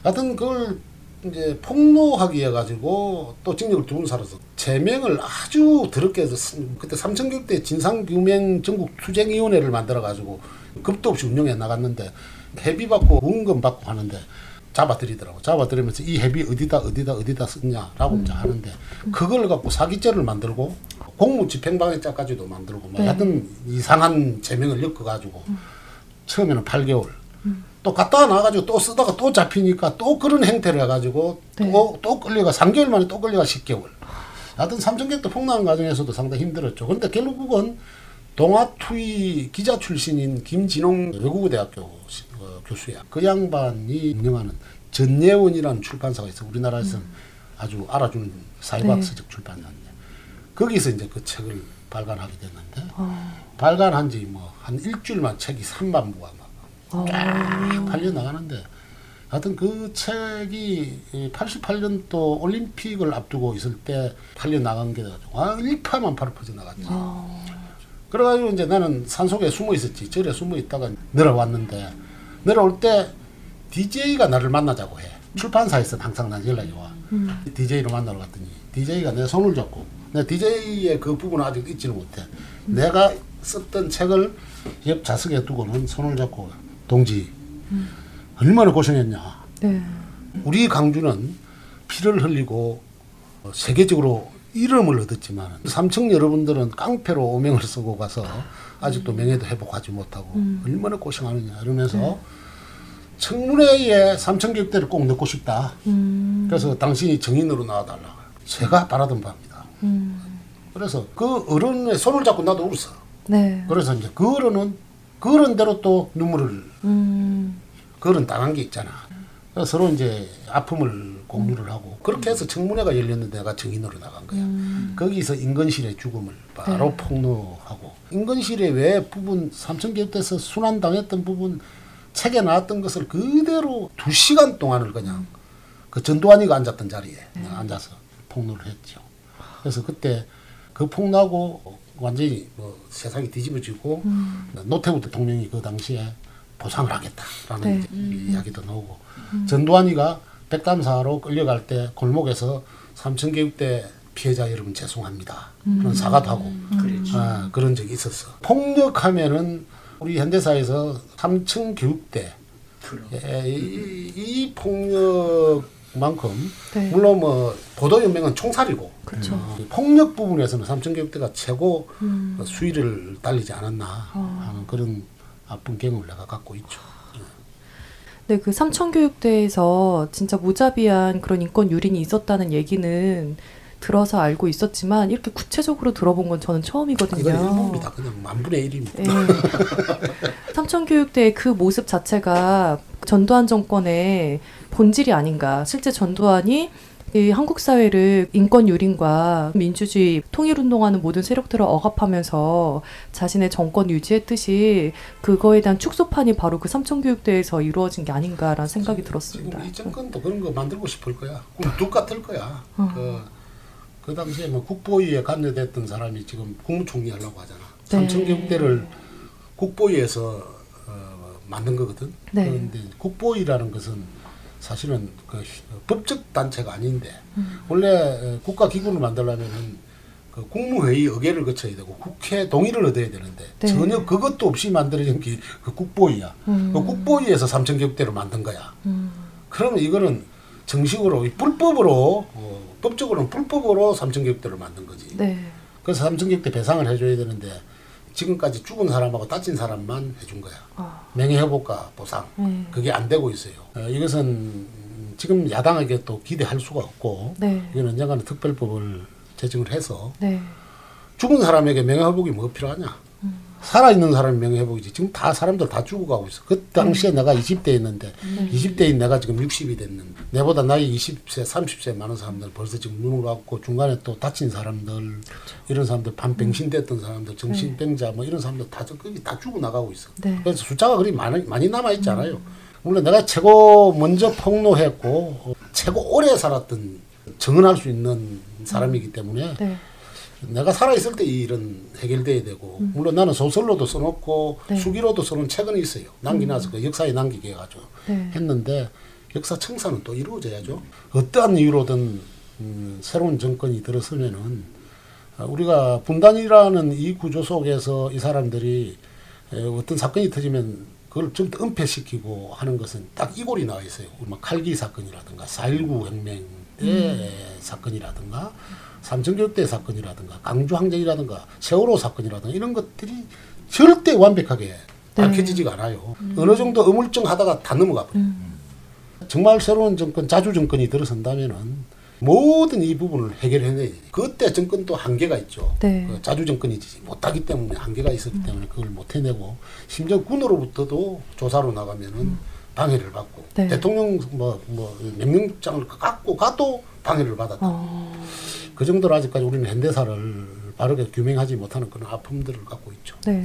하여튼 그걸 이제 폭로하기 해 가지고 또 징역을 두 번 살아서 제명을 아주 더럽게 해서 쓰- 그때 삼천교육대 진상규명 전국 투쟁위원회를 만들어 가지고 급도 없이 운영해 나갔는데 회비 받고 원금 받고 하는데 잡아들이더라고. 잡아들이면서 이 회비 어디다 어디다 어디다 썼냐라고 이제 하는데 그걸 갖고 사기죄를 만들고 공무집행방해죄까지도 만들고 뭐 네. 하여튼 이상한 제명을 엮어 가지고 처음에는 8개월 또 갔다가 나가지고 또 쓰다가 또 잡히니까 또 그런 행태를 해가지고 네. 또, 또 끌려가 3개월 만에 또 끌려가 10개월. 하여튼 삼성객도 폭로한 과정에서도 상당히 힘들었죠. 근데 결국은 동아투이 기자 출신인 김진홍 외국어대학교 시- 어, 교수야. 그 양반이 운영하는 전예원이라는 출판사가 있어. 우리나라에서는 아주 알아주는 사회과학서적 출판사인데 거기서 이제 그 책을 발간하게 됐는데 발간한 지 뭐 한 일주일만 책이 3만 부가 막 쫙 팔려 나가는데 하여튼 그 책이 88년도 올림픽을 앞두고 있을 때 팔려 나간 게 가지고 아 일파만 바로 퍼져 나갔지. 그래가지고 이제 나는 산속에 숨어 있었지. 절에 숨어 있다가 내려왔는데 내려올 때 DJ가 나를 만나자고 해. 출판사에서는 항상 난 연락이 와. DJ로 만나러 갔더니 DJ가 내 손을 잡고 내 DJ의 그 부분은 아직 잊지는 못해. 내가 썼던 책을 옆 좌석에 두고는 손을 잡고 동지 얼마나 고생했냐. 네. 우리 강주는 피를 흘리고 어, 세계적으로 이름을 얻었지만 삼청 여러분들은 깡패로 오명을 쓰고 가서 아직도 명예도 회복하지 못하고 얼마나 고생하느냐 이러면서 청문회에 삼청교육대를 꼭 넣고 싶다. 그래서 당신이 정인으로 나와달라. 제가 바라던 바입니다. 그래서 그 어른의 손을 잡고 나도 울었어. 네. 그래서 이제 그 어른은 그 어른대로 또 눈물을 음. 그 어른 당한 게 있잖아. 서로 이제 아픔을 공유를 하고 그렇게 해서 청문회가 열렸는데 내가 정인으로 나간 거야. 거기서 인건실의 죽음을 바로 폭로하고 인건실의 왜 부분 삼천개업돼서 순환당했던 부분 책에 나왔던 것을 그대로 두 시간 동안을 그냥 그 전두환이가 앉았던 자리에 내가 앉아서 폭로를 했죠. 그래서 그때 그 폭로하고 완전히 뭐 세상이 뒤집어지고 노태우 대통령이 그 당시에 보상을 하겠다라는 이제 이야기도 나오고 전두환이가 백담사로 끌려갈 때 골목에서 삼천개육대 피해자 여러분 죄송합니다. 그런 사과도 하고. 아, 그런 적이 있었어. 폭력하면은 우리 현대사에서 삼천교육대. 예, 이, 이 폭력 만큼 네. 물론 뭐 보도연맹은 총살이고 그쵸. 어, 폭력 부분에서는 삼천교육대가 최고 음. 어, 수위를 달리지 않았나 하는 그런 아픈 경험을 내가 갖고 있죠. 네, 그 삼천교육대에서 진짜 무자비한 그런 인권 유린이 있었다는 얘기는 들어서 알고 있었지만 이렇게 구체적으로 들어본 건 저는 처음이거든요. 이건 일부입니다. 그냥 만분의 일입니다. 예. 삼천교육대의 그 모습 자체가 전두환 정권의 본질이 아닌가. 실제 전두환이 이 한국 사회를 인권 유린과 민주주의 통일 운동하는 모든 세력들을 억압하면서 자신의 정권 유지했듯이 그거에 대한 축소판이 바로 그 삼천교육대에서 이루어진 게 아닌가라는 생각이 들었습니다. 이 정권도 그런 거 만들고 싶을 거야. 꿈뚝 같을 거야. 어. 그, 그 당시에 뭐 국보위에 관여됐던 사람이 지금 국무총리 하려고 하잖아. 네. 삼천교육대를 국보위에서 어, 만든 거거든. 네. 그런데 국보위라는 것은 사실은 그 법적 단체가 아닌데 음. 원래 어, 국가 기구를 만들려면은 그 국무회의 의결을 거쳐야 되고 국회 동의를 얻어야 되는데 네. 전혀 그것도 없이 만들어진 게 그 국보위야. 음. 그 국보위에서 삼천교육대를 만든 거야. 음. 그러면 이거는 정식으로 이 불법으로 어, 법적으로는 불법으로 삼천교육대를 만든 거지. 네. 그래서 삼천교육대 배상을 해줘야 되는데 지금까지 죽은 사람하고 다친 사람만 해준 거야. 아. 명예회복과 보상 네. 그게 안 되고 있어요. 어, 이것은 음, 지금 야당에게 또 기대할 수가 없고 네. 이건 언젠가는 특별법을 제정을 해서 네. 죽은 사람에게 명예회복이 뭐 필요하냐? 살아있는 사람이 명예회복이지. 지금 다 사람들 다 죽어가고 있어. 그 당시에 내가 20대였는데 20대인 내가 지금 60이 됐는데 내보다 나이 20세, 30세 많은 사람들 벌써 지금 눈을 감고 중간에 또 다친 사람들 이런 사람들 반병신 됐던 사람들 정신병자 뭐 이런 사람들 다, 저- 거기 다 죽어 나가고 있어. 네. 그래서 숫자가 그리 많이, 많이 남아있지 않아요. 물론 내가 최고 먼저 폭로했고 어, 최고 오래 살았던 정언할 수 있는 사람이기 때문에 네. 내가 살아있을 때이 일은 해결돼야 되고 물론 나는 소설로도 써놓고 네. 수기로도 써놓은 책은 있어요. 남기놔서 그 역사에 남기게 해가지고 네. 했는데 역사 청산은 또 이루어져야죠. 어떠한 이유로든 음, 새로운 정권이 들어서면은 아, 우리가 분단이라는 이 구조 속에서 이 사람들이 에, 어떤 사건이 터지면 그걸 좀더 은폐시키고 하는 것은 딱 이골이 나와 있어요. 막 칼기 사건이라든가 4.19 혁명 때 사건이라든가 때 사건이라든가 강주 항쟁이라든가 세월호 사건이라든가 이런 것들이 절대 완벽하게 밝혀지지가 않아요. 어느 정도 어물쩡하다가 다 넘어가 버려요. 정말 새로운 정권, 자주 정권이 들어선다면은 모든 이 부분을 해결해내야 돼. 그때 정권도 한계가 있죠. 네. 그 자주 정권이지 못하기 때문에 한계가 있었기 때문에 그걸 못 해내고 심지어 군으로부터도 조사로 나가면은 방해를 받고 네. 대통령 뭐, 뭐 명령장을 갖고 가도 방해를 받았다. 어, 그 정도로 아직까지 우리는 현대사를 바르게 규명하지 못하는 그런 아픔들을 갖고 있죠. 네.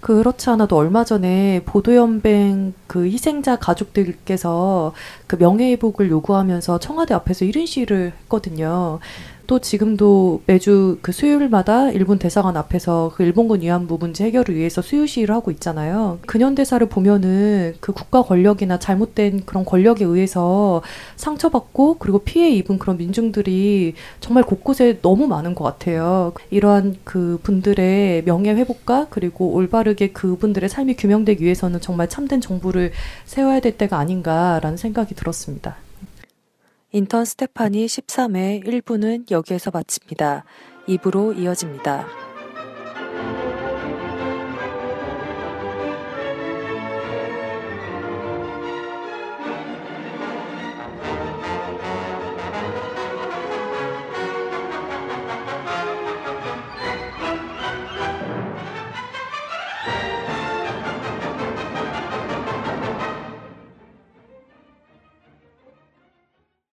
그렇지 않아도 얼마 전에 보도연맹 그 희생자 가족들께서 그 명예회복을 요구하면서 청와대 앞에서 1인 시위를 했거든요. 또 지금도 매주 그 수요일마다 일본 대사관 앞에서 그 일본군 위안부 문제 해결을 위해서 수요 시위를 하고 있잖아요. 근현 대사를 보면은 그 국가 권력이나 잘못된 그런 권력에 의해서 상처받고 그리고 피해 입은 그런 민중들이 정말 곳곳에 너무 많은 것 같아요. 이러한 그 분들의 명예 회복과 그리고 올바르게 그분들의 삶이 규명되기 위해서는 정말 참된 정부를 세워야 될 때가 아닌가라는 생각이 들었습니다. 인턴 스테파니 13회 1부는 여기에서 마칩니다. 2부로 이어집니다.